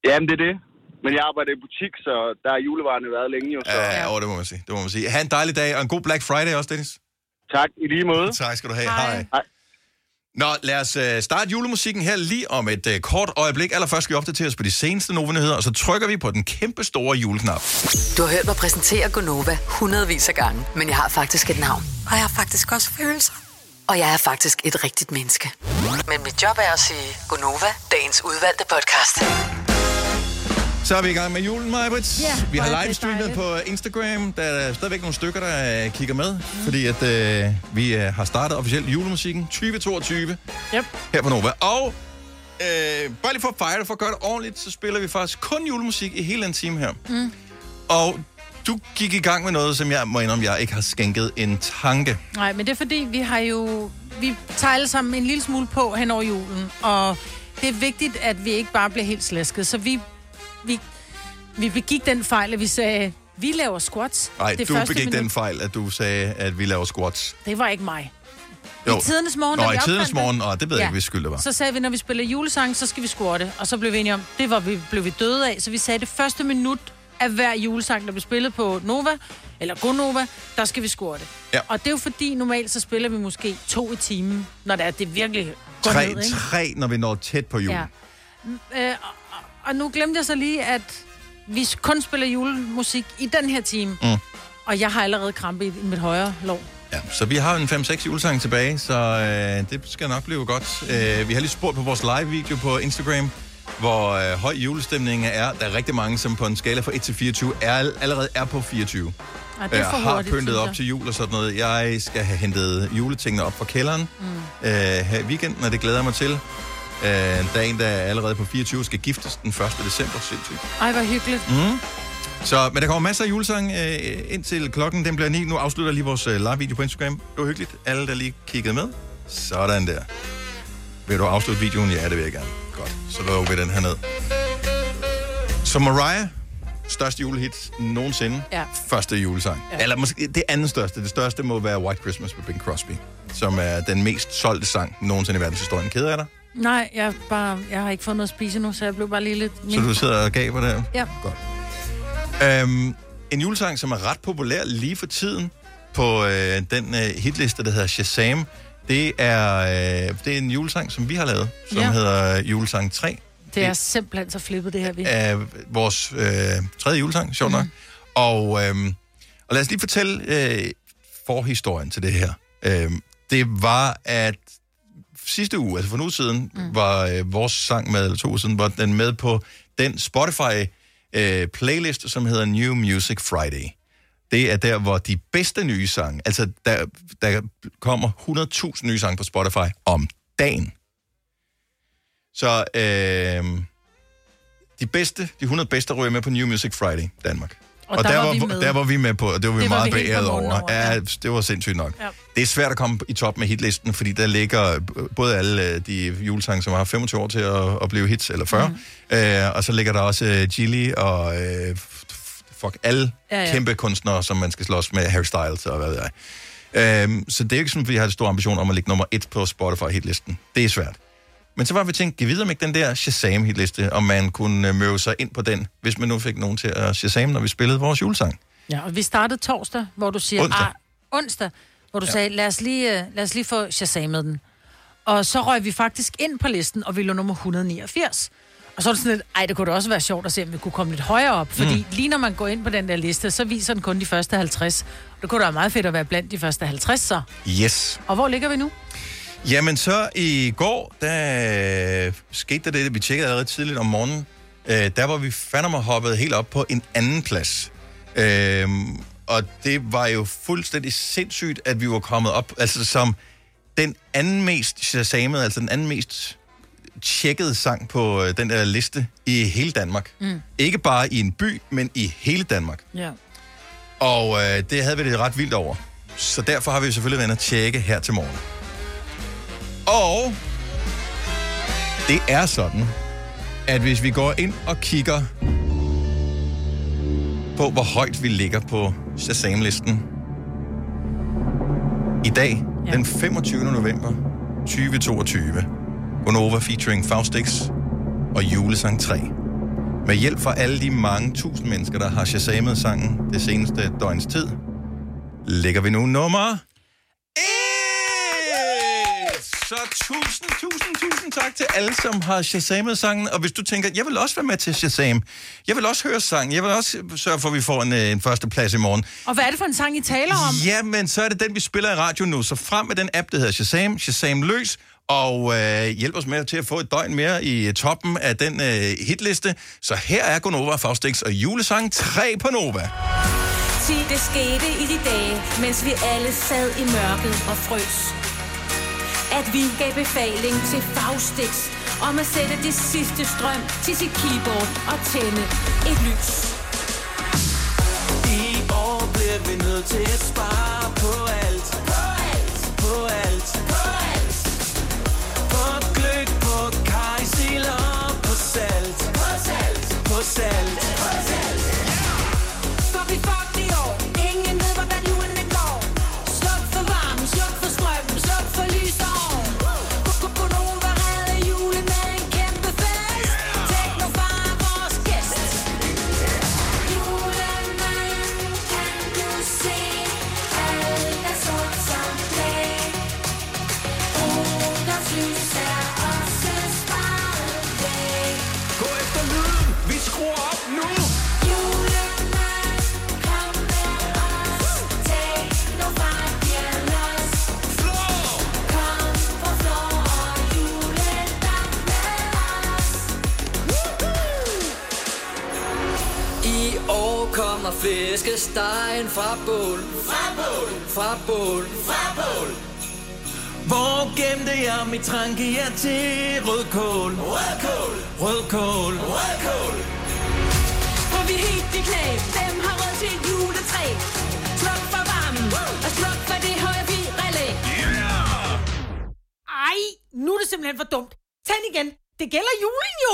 Jamen, det er det. Men jeg arbejder i butik, så der er julevarerne været længe jo. Så... Ja, ja. det må man sige. Det må man sige. Ha' en dejlig dag, og en god Black Friday også, Dennis. Tak, i lige måde. Tak skal du have. Hej. Hej. Nå, lad os øh, starte julemusikken her lige om et øh, kort øjeblik. Allerførst skal vi opdatere os på de seneste Nova-nyheder, og så trykker vi på den kæmpe store juleknap. Du har hørt mig præsentere Gonova hundredvis af gange, men jeg har faktisk et navn. Og jeg har faktisk også følelser. Og jeg er faktisk et rigtigt menneske. Men mit job er at sige Gonova, dagens udvalgte podcast. Så er vi i gang med julen, Majbrit. Ja, vi har livestreamet på Instagram. Der er stadigvæk nogle stykker, der øh, kigger med, mm. fordi at øh, vi øh, har startet officielt julemusikken 2022 yep. her på Nova. Og øh, bare lige for at fejre det, for at gøre det ordentligt, så spiller vi faktisk kun julemusik i hele en time her. Mm. Og du gik i gang med noget, som jeg må indrømme, jeg ikke har skænket en tanke. Nej, men det er fordi, vi har jo... Vi tager alle sammen en lille smule på hen over julen, og det er vigtigt, at vi ikke bare bliver helt slæsket. Så vi, vi, vi begik den fejl, at vi sagde, vi laver squats. Nej, du begik minut. den fejl, at du sagde, at vi laver squats. Det var ikke mig. Jo. I tidernes morgen, Nå, i tidernes morgen, og det ved jeg ikke, hvis skyld det var. Så sagde vi, når vi spiller julesang, så skal vi squatte. Og så blev vi enige om, det var vi, blev vi døde af. Så vi sagde, det første minut af hver julesang, der blev spillet på Nova, eller Gonova, der skal vi squatte. Ja. Og det er jo fordi, normalt så spiller vi måske to i timen, når det er, det virkelig går Tre, ned, ikke? tre, når vi når tæt på jul. Ja. Øh, og, nu glemte jeg så lige, at vi kun spiller julemusik i den her time. Mm. Og jeg har allerede krampe i, mit højre lov. Ja, så vi har en 5-6 julesange tilbage, så øh, det skal nok blive godt. Øh, vi har lige spurgt på vores live-video på Instagram, hvor øh, høj julestemningen er. Der er rigtig mange, som på en skala fra 1 til 24 er, allerede er på 24. Ja, det er for Øh, har hurtigt, pyntet op til jul og sådan noget. Jeg skal have hentet juletingene op fra kælderen Mm. øh, her i weekenden, og det glæder jeg mig til. Øh, der er en, der er allerede på 24, skal giftes den 1. december. Sindssygt. Ej, hvor hyggeligt. Mm. Så, men der kommer masser af julesang øh, indtil klokken den bliver 9. Nu afslutter lige vores øh, live-video på Instagram. Det var hyggeligt. Alle, der lige kiggede med. Sådan der. Vil du afslutte videoen? Ja, det vil jeg gerne. Godt. Så lukker vi den her ned. Så Mariah, største julehit nogensinde. Ja. Første julesang. Ja. Eller måske det anden største. Det største må være White Christmas med Bing Crosby, som er den mest solgte sang nogensinde i verdenshistorien. Keder jeg dig? Nej, jeg, er bare, jeg har ikke fået noget at spise nu, så jeg blev bare lige lidt... Så du sidder og gaber der? Ja. Godt. Øhm, en julesang, som er ret populær lige for tiden på øh, den øh, hitliste, der hedder Shazam, det er, øh, det er en julesang, som vi har lavet, som Ja. hedder Julesang 3. Det er simpelthen så flippet, det her, vi. Af vores øh, tredje julesang, sjovt nok. Og, øh, og lad os lige fortælle øh, forhistorien til det her. Øh, det var, at sidste uge, altså for uge siden, mm. var øh, vores sang med, eller to uger siden, var den med på den Spotify øh, som hedder New Music Friday. Det er der, hvor de bedste nye sange, altså der, der kommer 100.000 nye sange på Spotify om dagen. Så øh, de bedste, de 100 bedste ryger med på New Music Friday Danmark. Og der var vi var, med. der var vi med på, og det var vi Det meget vi beæret over. over, Ja, det var sindssygt nok. Ja. Det er svært at komme i top med hitlisten, fordi der ligger både alle øh, de julesange, som har 25 år til at, at blive hits, eller 40, mm. øh, og så ligger der også øh, Gilly og øh, fuck, alle Ja, ja, kæmpe kunstnere, som man skal slås med, Harry Styles og hvad ved jeg. Øhm, så det er ikke sådan, at vi har en stor ambition om at ligge nummer et på Spotify-hitlisten. Det er svært. Men så var vi tænkt, videre med den der Shazam-hitliste, om man kunne øh, møve sig ind på den, hvis man nu fik nogen til at Shazam, når vi spillede vores julesang. Ja, og vi startede torsdag, hvor du siger... Onsdag. Ah, onsdag, hvor du ja. sagde, lad os, lige, øh, lad os lige få Shazamet den. Og så røg vi faktisk ind på listen, og vi lå nummer 189. Og så er det sådan lidt, ej, det kunne da også være sjovt at se, om vi kunne komme lidt højere op. Fordi mm. lige når man går ind på den der liste, så viser den kun de første 50. Og det kunne da være meget fedt at være blandt de første 50 så. Yes. Og hvor ligger vi nu? Jamen så i går, der skete der det, vi tjekkede allerede tidligt om morgenen, øh, der var vi fandme hoppet helt op på en anden plads. Øh, og det var jo fuldstændig sindssygt, at vi var kommet op, altså som den anden mest shazamede, altså den anden mest tjekkede sang på øh, den der liste i hele Danmark. Mm. Ikke bare i en by, men i hele Danmark. Ja. Og øh, det havde vi det ret vildt over. Så derfor har vi selvfølgelig været og tjekke her til morgen. Og det er sådan, at hvis vi går ind og kigger på, hvor højt vi ligger på Shazam-listen i dag, ja. den 25. november 2022, Gonova featuring Faustix og Julesang 3. Med hjælp fra alle de mange tusind mennesker, der har shazamet sangen det seneste døgns tid, lægger vi nu nummer et. Så tusind, tusind, tusind tak til alle, som har shazamet sangen. Og hvis du tænker, jeg vil også være med til Shazam. Jeg vil også høre sangen. Jeg vil også sørge for, at vi får en, øh, en første plads i morgen. Og hvad er det for en sang, I taler om? Ja, men så er det den, vi spiller i radio nu. Så frem med den app, der hedder Shazam. Shazam løs. Og øh, hjælp os med til at få et døgn mere i toppen af den øh, hitliste. Så her er Gonova, Faustix og julesang 3 på Nova. Sig, det skete i de dage, mens vi alle sad i mørket og frøs. At vi gav befaling til Faustix om at sætte det sidste strøm til sit keyboard og tænde et lys. I år bliver vi nødt til at spare på alt. På alt. På alt. På alt. På gløk, på kajsil og på salt. På salt. På salt. På salt. Fra bål. Fra bål. Hvor gemte jeg mit trangier til rødkål? Rødkål. Rødkål. Rødkål. For vi helt i knæ. Dem har råd til et juletræ. Sluk for varmen. Og sluk for det høje relæ. Ej, nu er det simpelthen for dumt. Tænd igen. Det gælder julen jo.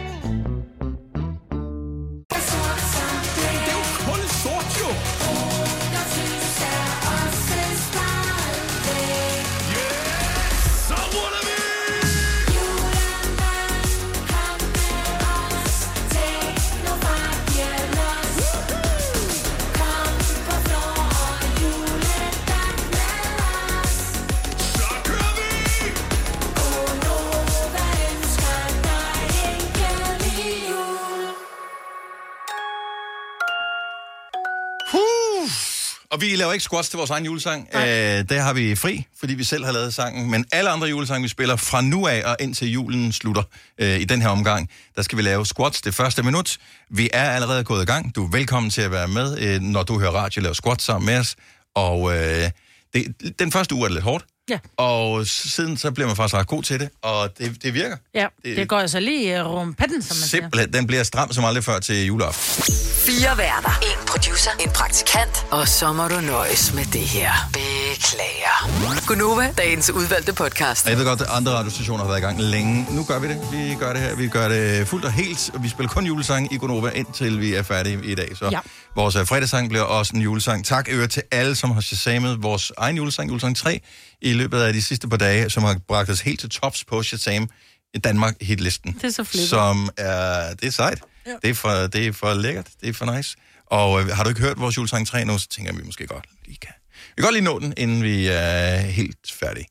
Vi laver ikke squats til vores egen julesang. Øh, der har vi fri, fordi vi selv har lavet sangen. Men alle andre julesange, vi spiller fra nu af og indtil julen slutter øh, i den her omgang, der skal vi lave squats det første minut. Vi er allerede gået i gang. Du er velkommen til at være med, øh, når du hører radio, lave squats sammen med os. Og øh, det, den første uge er det lidt hårdt. Ja. Og siden så bliver man faktisk ret god til det, og det, det virker. Ja, det, det går altså lige i rumpetten, som man siger. Simpelthen, den bliver stram som aldrig før til juleaften. Fire værter. En producer. En praktikant. Og så må du nøjes med det her. Beklager. Gunova, dagens udvalgte podcast. Jeg ved godt, at andre radiostationer har været i gang længe. Nu gør vi det. Vi gør det her. Vi gør det fuldt og helt. Og vi spiller kun julesange i Gonova, indtil vi er færdige i dag. Så Ja. vores øh, fredagssang bliver også en julesang. Tak øre til alle, som har shazamet vores egen julesang, julesang 3, i løbet af de sidste par dage, som har bragt os helt til tops på Shazam i Danmark hitlisten. Det er så flippet. Som er, det er sejt. Ja. Det, er for, det er for lækkert. Det er for nice. Og øh, har du ikke hørt vores julesang 3 nu, så tænker jeg, at vi måske godt lige kan. Vi kan godt lige nå den, inden vi er helt færdige.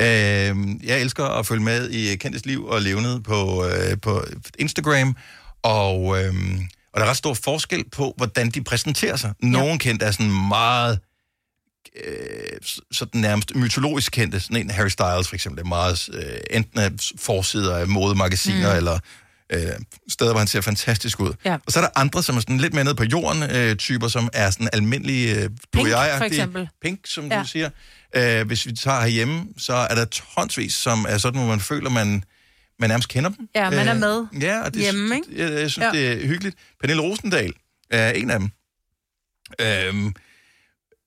Øh, jeg elsker at følge med i Kendtes Liv og Levnet på, øh, på Instagram, og, øh, og der er ret stor forskel på, hvordan de præsenterer sig. Nogle ja. kendte er sådan meget øh, sådan nærmest mytologisk kendte. Sådan en Harry Styles for eksempel, er meget øh, enten af forsider af modemagasiner, mm. eller øh, steder, hvor han ser fantastisk ud. Ja. Og så er der andre, som er sådan lidt mere nede på jorden, øh, typer, som er sådan almindelige, øh, du Pink, jeg for eksempel. Pink, som Ja. du siger. Øh, hvis vi tager herhjemme, så er der tonsvis, som er sådan, hvor man føler, man, man nærmest kender dem. Ja, man er Øh, med Ja, og det, hjemme, ikke? Jeg, jeg synes, Ja. det er hyggeligt. Pernille Rosendal er en af dem. Øhm,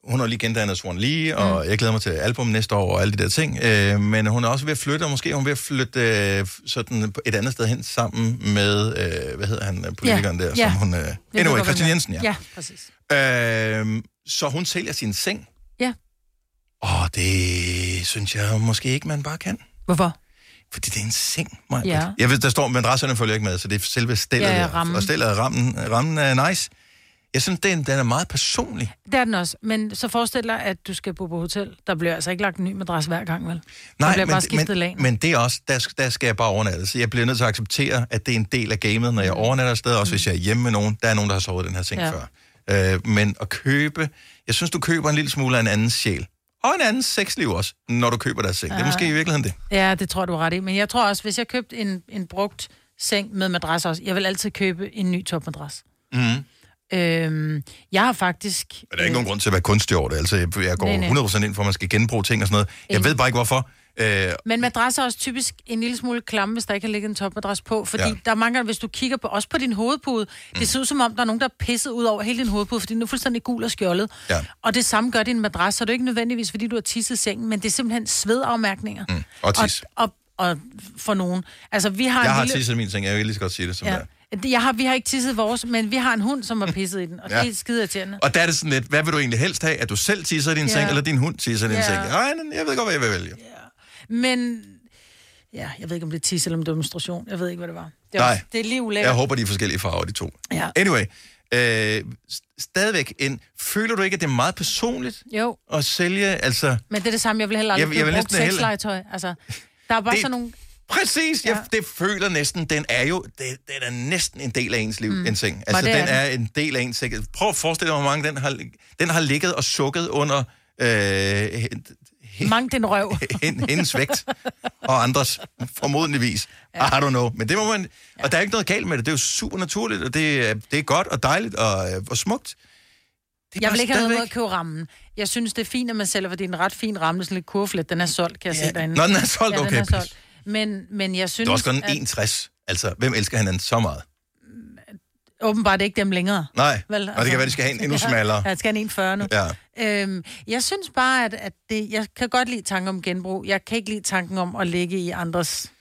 hun har lige gendannet Swan Lee, og mm. jeg glæder mig til album næste år og alle de der ting. Øh, men hun er også ved at flytte, og måske er hun ved at flytte øh, sådan et andet sted hen sammen med, øh, hvad hedder han, politikeren der, Ja. som hun... Øh, ved anyway, Christian Jensen, ja. Ja, præcis. Øh, så hun sælger sin seng. Ja. Og det synes jeg måske ikke, man bare kan. Hvorfor? Fordi det er en seng, Maja. Ja. Jeg ved, der står, madrasserne følger ikke med, så det er selve stillet Ja, ja, rammen. Og stillet rammen, rammen er nice. Jeg synes, den, den er meget personlig. Det er den også. Men så forestil dig, at du skal bo på hotel. Der bliver altså ikke lagt en ny madras hver gang, vel? der Nej, bliver men, bare skiftet men, men det er også, der, der skal jeg bare overnatte. Så jeg bliver nødt til at acceptere, at det er en del af gamet, når jeg overnatter et sted. Også hvis jeg er hjemme med nogen. Der er nogen, der har sovet den her seng Ja. før. Øh, men at købe... Jeg synes, du køber en lille smule af en anden sjæl. Og en anden sexliv også, når du køber deres seng. Det er Ja. måske i virkeligheden det. Ja, det tror du har ret i. Men jeg tror også, hvis jeg købte en, en brugt seng med madras også, jeg vil altid købe en ny topmadras. Mm. Øhm, jeg har faktisk... Men der er ikke nogen grund til at være kunstig over det. Altså, jeg, jeg går Nej, nej. 100% ind for, at man skal genbruge ting og sådan noget. Jeg ved bare ikke, hvorfor. Øh, Men madrasser er også typisk en lille smule klamme, hvis der ikke har ligget en topmadras på. Fordi Ja. der er gange, hvis du kigger på, også på din hovedpude, mm. det ser ud som om, der er nogen, der er pisset ud over hele din hovedpude, fordi den er fuldstændig gul og skjoldet. Ja. Og det samme gør din madras, så det er ikke nødvendigvis, fordi du har tisset sengen, men det er simpelthen svedafmærkninger. Mm. Og tis. Og, og, og for nogen. Altså, vi har jeg en har lille... tisset min seng. Jeg vil lige så godt sige det, som. Ja. det er. Jeg har, vi har ikke tisset vores, men vi har en hund, som har pisset i den, og Ja. det er skide irriterende. Og der er det sådan lidt, hvad vil du egentlig helst have? At du selv tisser i din Ja. seng, eller din hund tisser i din Ja. seng? Ej, jeg ved godt, hvad jeg vil vælge. Men, ja, jeg ved ikke, om det er tis eller om demonstration. Jeg ved ikke, hvad det var. Det Nej. også, det er lige ulækkert. Jeg håber, de er forskellige farver, de to. Ja. Anyway, øh, stadigvæk, en, føler du ikke, at det er meget personligt Jo, at sælge? Altså, men det er det samme. Jeg vil heller Jeg- aldrig jeg vil købe brugt sexlegetøj. Altså, der er bare Det- sådan nogle... præcis, ja. jeg, det føler næsten, den er jo, det, den er næsten en del af ens liv, mm. en seng. Altså, det er den den. er en del af ens seng. Prøv at forestille dig, hvor mange den har, den har ligget og sukket under øh, Mange den røv. <laughs> hen- hendes vægt, og andres, formodentligvis. Ja. I don't know. Men det må man... Ja. Og der er ikke noget galt med det. Det er jo super naturligt, og det, er- det er godt og dejligt og, øh, og smukt. Det Jeg vil ikke have noget med at købe rammen. Jeg synes, det er fint, at man sælger, for det er en ret fin ramme, sådan lidt kurvflet. Den er solgt, kan jeg Ja. se derinde. Nå, den er solgt, ja, okay, Den er solgt. Men, men jeg synes, Det er også kun at 61. Altså, hvem elsker hinanden så meget? åbenbart ikke dem længere. Nej, Vel, og det kan være, de skal have en endnu <laughs> smallere. Ja, skal have en 1,40 nu. Ja. Øhm, jeg synes bare, at, at det, jeg kan godt lide tanken om genbrug. Jeg kan ikke lide tanken om at ligge i andres...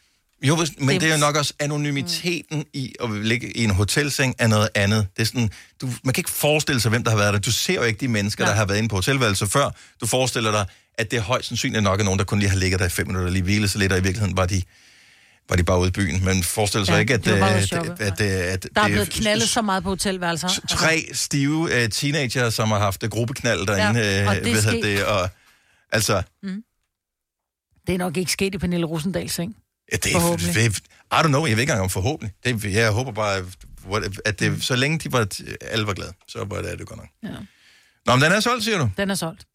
Jo, men det er jo nok også anonymiteten i at ligge i en hotelseng er noget andet. Det er sådan, du, man kan ikke forestille sig, hvem der har været der. Du ser jo ikke de mennesker, Nej. der har været inde på hotelværelset før. Du forestiller dig, at det er højst sandsynligt nok er nogen, der kun lige har ligget der i fem minutter lige hvilet sig lidt, og i virkeligheden var de, var de bare ude i byen. Men forestil sig Ja, ikke, at, de var bare ude øh, at at, at, at, at Der er det blevet knaldet så meget på hotelværelser. Altså, tre stive uh, teenager, som har haft uh, gruppeknald derinde. Ja, og og det er ved sket. det, og, altså, Det er nok ikke sket i Pernille Rosendals seng. Ja, det er, det, I don't know, jeg ved ikke engang om forhåbentlig. Det, jeg håber bare, at det, så længe de var, alle var glade, så var det, det godt nok. Ja. Nå, men den er solgt, siger du? Den er solgt.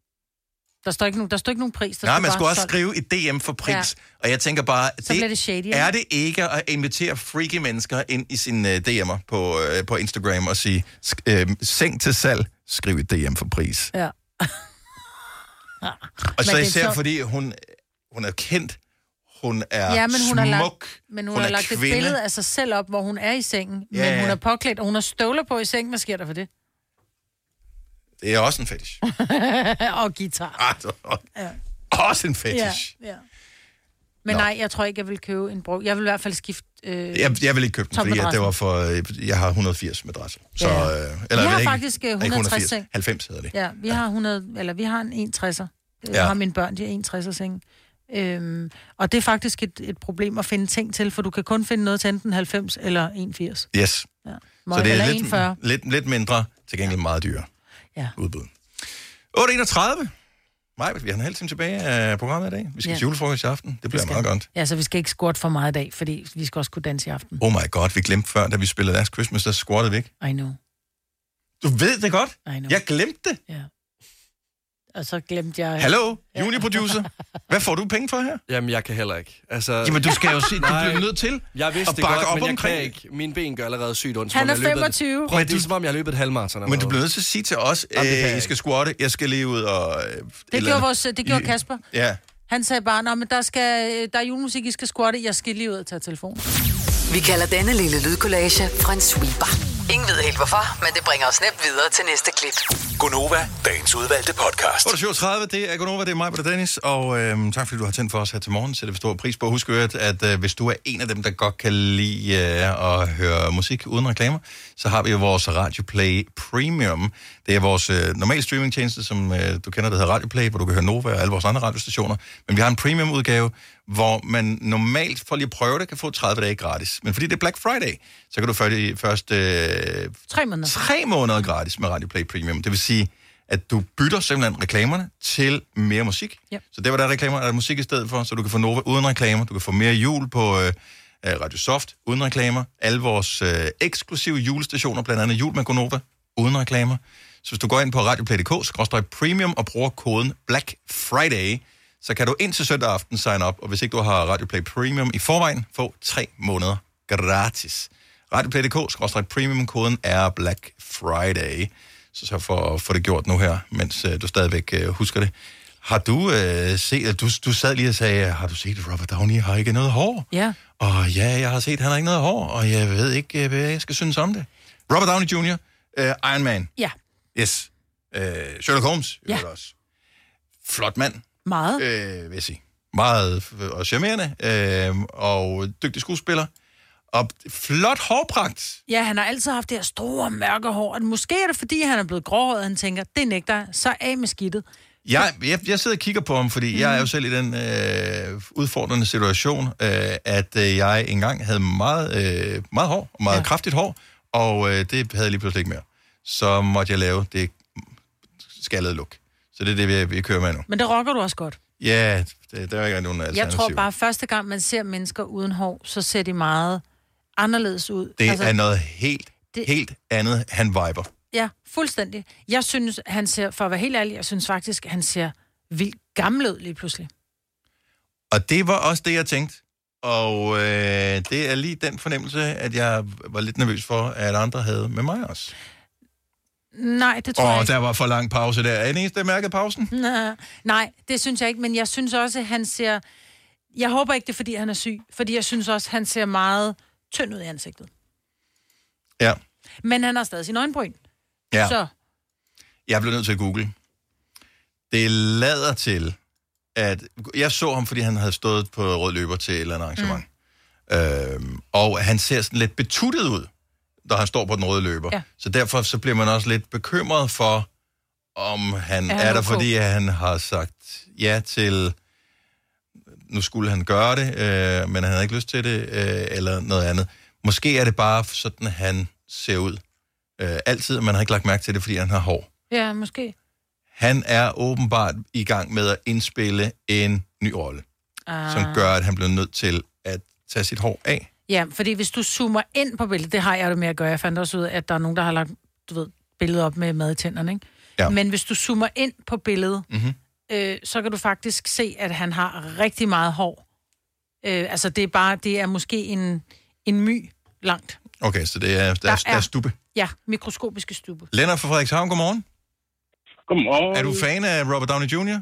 Der står ikke, nogen, der står ikke nogen pris. Der Nej, man skulle også solgt. skrive i DM for pris. Ja. Ja. Og jeg tænker bare, Så bliver det shady, er det ikke at invitere freaky mennesker ind i sine uh, DM'er på, uh, på Instagram og sige, uh, seng til salg, skriv i DM for pris. Ja. <laughs> Og så det er især sjovt. fordi hun, hun er kendt, hun er ja, men hun smuk, har lagt, men hun, hun har lagt kvinde. et billede af sig selv op, hvor hun er i sengen. Ja, men hun ja. er påklædt, og hun har støvler på i sengen. Hvad sker der for det? Det er også en fetish. <laughs> og guitar. Altså, Ja. også en fetish. Ja, ja. Men nej, jeg tror ikke, jeg vil købe en brug. Jeg vil i hvert fald skifte... Øh, Jeg, jeg vil ikke købe den, fordi at det var for... øh, Jeg har 180 madrasser. Så, Ja. øh, eller Vi har ikke, faktisk, øh, ikke 160 seng. 90 hedder det. Ja, vi har 100, eller vi har en 61'er. Jeg Ja. har mine børn, de er 61'er seng. Øhm, og det er faktisk et, et problem at finde ting til, for du kan kun finde noget til enten 90 eller 81. Yes. Ja. Så det er 41. lidt, lidt, lidt mindre, til gengæld meget dyre Ja. udbud. 8.31. Maj, vi har en halv time tilbage af programmet i dag. Vi skal Ja. ja. til julefrokost i aften. Det bliver meget godt. Ja, så vi skal ikke squat for meget i dag, fordi vi skal også kunne danse i aften. Oh my god, vi glemte før, da vi spillede Last Christmas, der squattede vi ikke. I know. Du ved det godt. I know. Jeg glemte det. Og så glemte jeg... Hallo, juniorproducer. Hvad får du penge for her? Jamen, jeg kan heller ikke. Altså, Jamen, du skal jo se, du bliver nødt til Jeg vidste at det bakke godt, op men jeg omkring kan det. ikke. Mine ben gør allerede sygt ondt. Han er jeg løbet- 25. Prøv, det er som om, jeg har løbet et halvmarathon. Men du bliver nødt til at sige til os, det kan øh, I skal squatte, jeg skal lige ud og... Øh, Det gjorde, vores, det gjorde Kasper. Ja. Han sagde bare, men der, skal, der er julemusik, I skal squatte. Jeg skal lige ud og tage telefonen. Vi kalder denne lille lydkollage en sweeper. Ingen ved helt hvorfor, men det bringer os nemt videre til næste klip. Gonova, dagens udvalgte podcast. 8.37, det er Gunova, det er mig, og Dennis, og øhm, tak fordi du har tændt for os her til morgen. Sætter vi stor pris på. Husk at, at øh, hvis du er en af dem, der godt kan lide øh, at høre musik uden reklamer, så har vi jo vores Radio Play Premium. Det er vores øh, normale streamingtjeneste, som øh, du kender, der hedder Radio Play, hvor du kan høre Nova og alle vores andre radiostationer. Men vi har en premium-udgave, hvor man normalt, for lige at prøve det, kan få 30 dage gratis. Men fordi det er Black Friday, så kan du først, først øh, Tre måneder. tre måneder gratis med Radio Play Premium. Det vil sige, at du bytter simpelthen reklamerne til mere musik. Ja. Så der, hvor der er reklamer, er der musik i stedet for, så du kan få Nova uden reklamer. Du kan få mere jul på øh, øh, Radio Soft uden reklamer. Alle vores øh, eksklusive julestationer, blandt andet Jul med Gonova, uden reklamer. Så hvis du går ind på radioplay.dk, premium og bruger koden Black Friday, så kan du indtil søndag aften sign up, og hvis ikke du har Radio Play Premium i forvejen, få tre måneder gratis. Radioplay.dk, premium, koden er Black Friday. Så så for at få det gjort nu her, mens øh, du stadigvæk øh, husker det. Har du øh, set, du, du sad lige og sagde, har du set, at Robert Downey har ikke noget hår? Ja. Og ja, jeg har set, han har ikke noget hår, og jeg ved ikke, øh, hvad jeg skal synes om det. Robert Downey Jr., øh, Iron Man, Ja, yes. Øh, Sherlock Holmes, ja. også. Flot mand, meget. øh, vil jeg sige. Meget og charmerende, øh, og dygtig skuespiller. Og flot hårpragt. Ja, han har altid haft det her store, mørke hår. Og måske er det, fordi han er blevet gråhåret, og han tænker, det nægter så af med skidtet. Jeg, jeg, jeg sidder og kigger på ham, fordi mm. jeg er jo selv i den øh, udfordrende situation, øh, at øh, jeg engang havde meget, øh, meget hår, meget ja. kraftigt hår, og øh, det havde jeg lige pludselig ikke mere. Så måtte jeg lave det skaldede look. Så det er det, vi, vi kører med nu. Men det rocker du også godt. Ja, det, der er ikke nogen alternativ. Jeg tror bare, første gang, man ser mennesker uden hår, så ser de meget anderledes ud. Det altså, er noget helt, det... helt andet, han viber. Ja, fuldstændig. Jeg synes, han ser, for at være helt ærlig, jeg synes faktisk, han ser vildt gammel ud lige pludselig. Og det var også det, jeg tænkte. Og øh, det er lige den fornemmelse, at jeg var lidt nervøs for, at andre havde med mig også. Nej, det tror jeg Og ikke. der var for lang pause der. Er det eneste, der mærkede pausen? Nej, Nej, det synes jeg ikke, men jeg synes også, at han ser... Jeg håber ikke, det er, fordi han er syg, fordi jeg synes også, han ser meget tynd ud i ansigtet. Ja. Men han har stadig sin øjenbryn. ja. Så Jeg blev nødt til at google. Det lader til, at... Jeg så ham, fordi han havde stået på rød løber til et eller andet arrangement. Mm. Øhm, og han ser sådan lidt betuttet ud, når han står på den røde løber. Ja. Så derfor så bliver man også lidt bekymret for, om han Er han er der, fordi han har sagt ja til... Nu skulle han gøre det, øh, men han havde ikke lyst til det, øh, eller noget andet. Måske er det bare sådan, han ser ud. Øh, altid, man har ikke lagt mærke til det, fordi han har hår. ja, måske. Han er åbenbart i gang med at indspille en ny rolle, Ah. som gør, at han bliver nødt til at tage sit hår af. Ja, fordi hvis du zoomer ind på billedet, det har jeg det med at gøre. Jeg fandt også ud af, at der er nogen, der har lagt du ved, billedet op med mad i tænderne, ikke? Ja. Men hvis du zoomer ind på billedet, Mm-hmm. øh, så kan du faktisk se, at han har rigtig meget hår. Øh, altså, det er bare, det er måske en, en my langt. Okay, så det er, der, der, er, der er stube. Ja, mikroskopiske stube. Lennart fra Frederikshavn, godmorgen. Godmorgen. Er du fan af Robert Downey Jr.?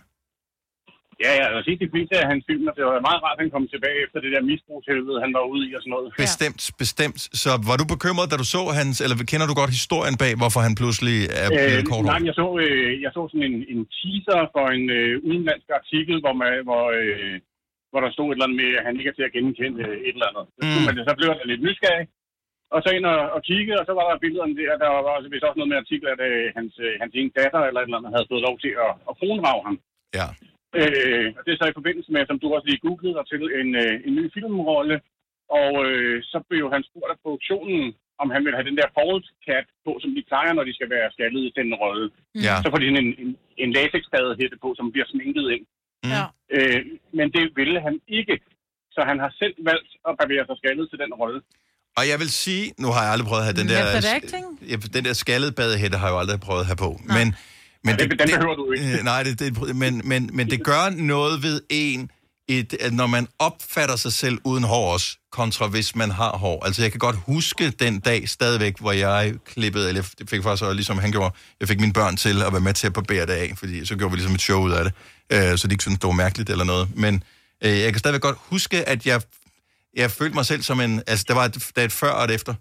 Ja, ja, vil sige, de fleste af hans film, og det var meget rart, at han kom tilbage efter det der misbrugshelvede, han var ude i og sådan noget. Bestemt, bestemt. Så var du bekymret, da du så hans, eller kender du godt historien bag, hvorfor han pludselig er blevet kort nej, jeg så, øh, jeg så sådan en, en teaser for en øh, udenlandsk artikel, hvor, man, hvor, øh, hvor der stod et eller andet med, at han ikke er til at genkende øh, et eller andet. Så, mm. men så blev jeg lidt nysgerrig. Og så ind og, og kigge, og så var der billederne der, der var også, vist også noget med artikler, at øh, hans, øh, hans ene datter eller et eller andet havde fået lov til at, at ham. Ja. Øh, og det er så i forbindelse med, som du også lige googlede dig til, en, øh, en ny filmrolle. Og øh, så blev han spurgt af produktionen, om han ville have den der cap på, som de plejer, når de skal være skaldet i den rolle. Ja. Så får de sådan en, en, en latexbadehætte på, som bliver sminket ind. Mm. Ja. Øh, men det ville han ikke. Så han har selv valgt at barbere sig skaldet til den rolle. Og jeg vil sige, nu har jeg aldrig prøvet at have den der... Method acting? Ja, den der skaldede badehætte har jeg jo aldrig prøvet at have på. Men, men Ja, det- den behøver du ikke. Øh, nej, det, det, men, men, men det gør noget ved en, et, at når man opfatter sig selv uden hår også, kontra hvis man har hår. Altså, jeg kan godt huske den dag stadigvæk, hvor jeg klippede, eller jeg fik faktisk også, ligesom han gjorde, jeg fik mine børn til at være med til at barbere det af, fordi så gjorde vi ligesom et show ud af det, øh, så de ikke syntes, det var mærkeligt eller noget. Men øh, jeg kan stadigvæk godt huske, at jeg, jeg følte mig selv som en, altså, der var et, der er et før og et efter.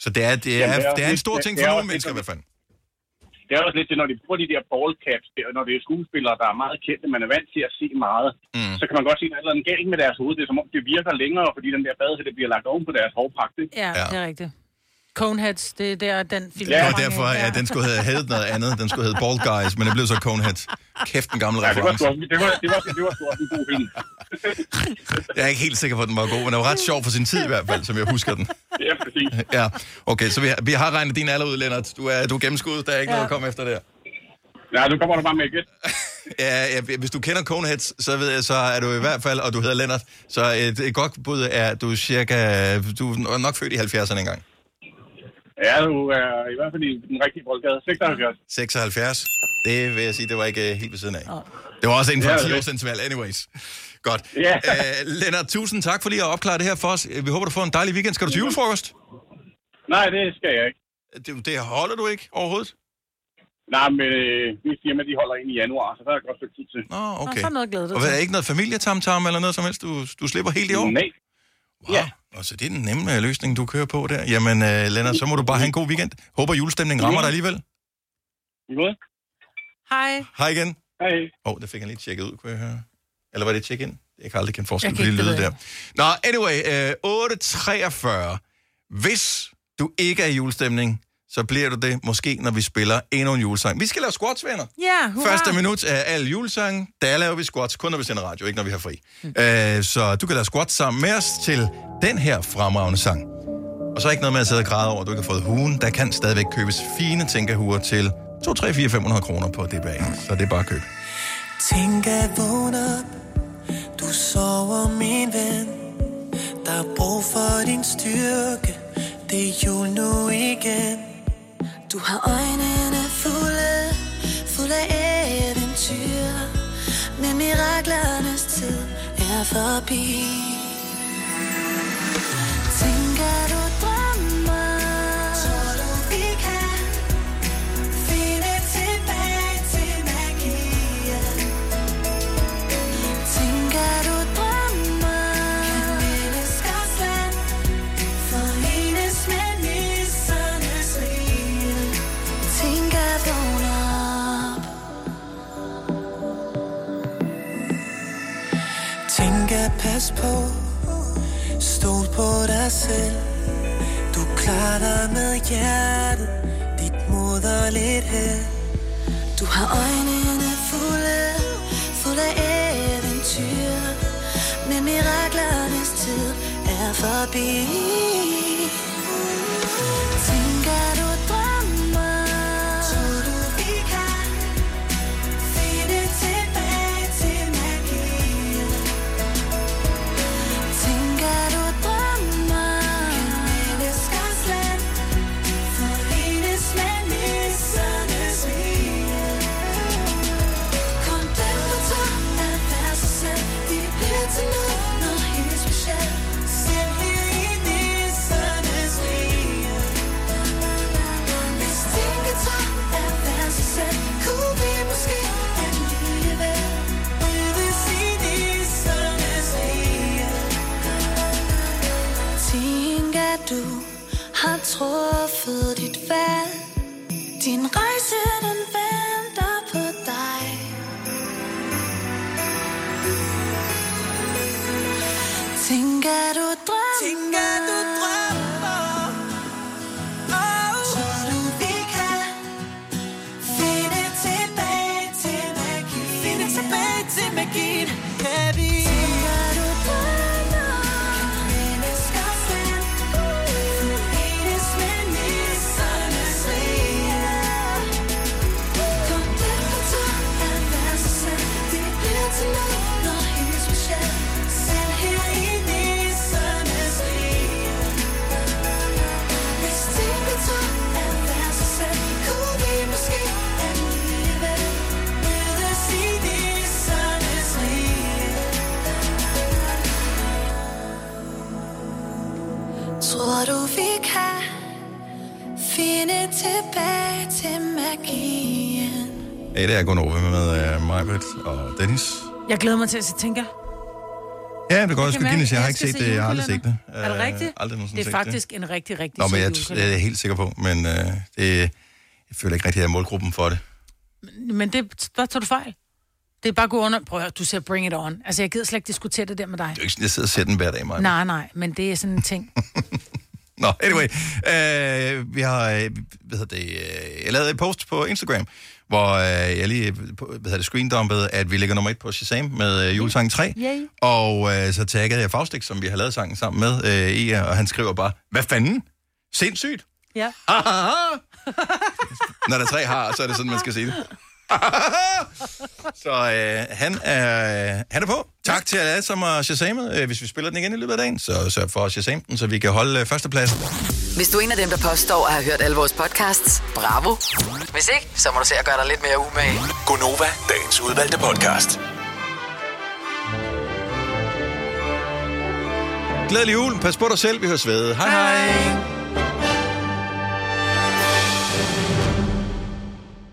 Så det er, det er, Jamen, det er det er en stor det- ting det for nogle mennesker i hvert fald. Det er også lidt det, når de bruger de der ballcaps, der, når det er skuespillere, der er meget kendte, man er vant til at se meget, mm. så kan man godt sige, at der er et eller andet galt med deres hoved. Det er som om, det virker længere, fordi den der badehætte bliver lagt oven på deres hårpragt. Ja, ja, det er rigtigt. Coneheads, det er der, den film. Det der var mange derfor, af. ja, den skulle have heddet noget andet. Den skulle hedde Bald Guys, men det blev så Coneheads. Kæft, en gammel Ja, det var, reference. det var, det var, det var en god film. <laughs> Jeg er ikke helt sikker på, at den var god, men den var ret sjov for sin tid i hvert fald, som jeg husker den. Ja, præcis. Ja, okay, så vi har, vi har regnet din alder ud, Lennart. Du er, du er gennemskuddet, der er ikke ja. noget at komme efter der. Ja, du kommer der bare med igen. <laughs> Ja, ja, hvis du kender Coneheads, så ved jeg, så er du i hvert fald, og du hedder Lennart, så et, et godt bud er, at du er cirka, du er nok født i 70'erne engang. Ja, du er i hvert fald i den rigtige boldgade. 76. 76. Det vil jeg sige, det var ikke øh, helt ved siden af. Det var også inden for Ja, ja, det 10 er år siden valg, anyways. Godt. Ja. Øh, Lennart, tusind tak for lige at opklare det her for os. Vi håber, du får en dejlig weekend. Skal du til julefrokost? Nej, det skal jeg ikke. Det, det holder du ikke overhovedet? Nej, men øh, mit firma, de holder ind i januar, så der er godt stykke tid til. Nå, okay. så er noget glæde dig Og hvad, er ikke noget familietamtam eller noget som helst? Du, du slipper helt i år? Nej. Wow. Ja. Og så det er den nemme øh, løsning, du kører på der. Jamen, uh, Lennart, så må du bare have en god weekend. Håber julestemningen rammer dig alligevel. Godt. Hej. Hej igen. Hej. Åh, oh, der fik jeg lige tjekket ud, kunne jeg høre. Eller var det check-in? Jeg kan aldrig kende forskel Jeg på kan de lyde der. Nå, anyway, øh, 8.43. Hvis du ikke er i julestemning, så bliver du det måske, når vi spiller endnu en julesang. Vi skal lave squats, venner. Ja, hurra. Første minut af alle julesange, der laver vi squats, kun når vi sender radio, ikke når vi har fri. Mm. Øh, så du kan lave squats sammen med os til den her fremragende sang. Og så er ikke noget med at sidde og græde over, at du ikke har fået huen. Der kan stadigvæk købes fine tænkehuer til 2, 3, 4, 500 kroner på det bag. Så det er bare at købe. Tænk at vågne op Du sover min ven Der er brug for din styrke Det er jul nu igen du har øjnene fulde, fulde af eventyr. Men miraklernes tid er forbi. Klarer dig med hjertet Dit moderligt her. Du har øjnene fulde, fulde af eventyr Men miraklernes tid er forbi til magien. Hey, det er Gunova med uh, Majbrit og Dennis. Jeg glæder mig til at se Tinker. Ja, det går også kan Guinness. Jeg har ikke set se det. Jeg har aldrig set det. Er det Øh, rigtigt? Aldrig Det er set faktisk en rigtig, rigtig Nå, men jeg, jeg er helt sikker på, men uh, det, jeg føler ikke rigtig, at jeg er målgruppen for det. Men det, der tog du fejl. Det er bare gå under. Prøv at du siger bring it on. Altså, jeg gider slet ikke diskutere det der med dig. Det er jo ikke sådan, jeg sidder og ser den hver dag, Maja. Nej, nej, men det er sådan en ting. <laughs> Nå, anyway. Øh, vi har, hvad hedder det, jeg lavede et post på Instagram, hvor øh, jeg lige, hvad hedder det, screendumpede, at vi ligger nummer et på Shazam med øh, julesangen 3. Yay. Og øh, så taggede jeg Faustik, som vi har lavet sangen sammen med, øh, i, og han skriver bare, hvad fanden? Sindssygt. Ja. Når der er tre har, så er det sådan, man skal sige det. <laughs> så øh, han, er, han er på. Tak til alle, som har shazamet. Øh, Hvis vi spiller den igen i løbet af dagen, så sørg for at shazame den, så vi kan holde øh, førstepladsen. Hvis du er en af dem, der påstår at have hørt alle vores podcasts, bravo. Hvis ikke, så må du se at gøre dig lidt mere umage. Gonova, dagens udvalgte podcast. Glædelig jul. Pas på dig selv. Vi høres ved. Hej hej.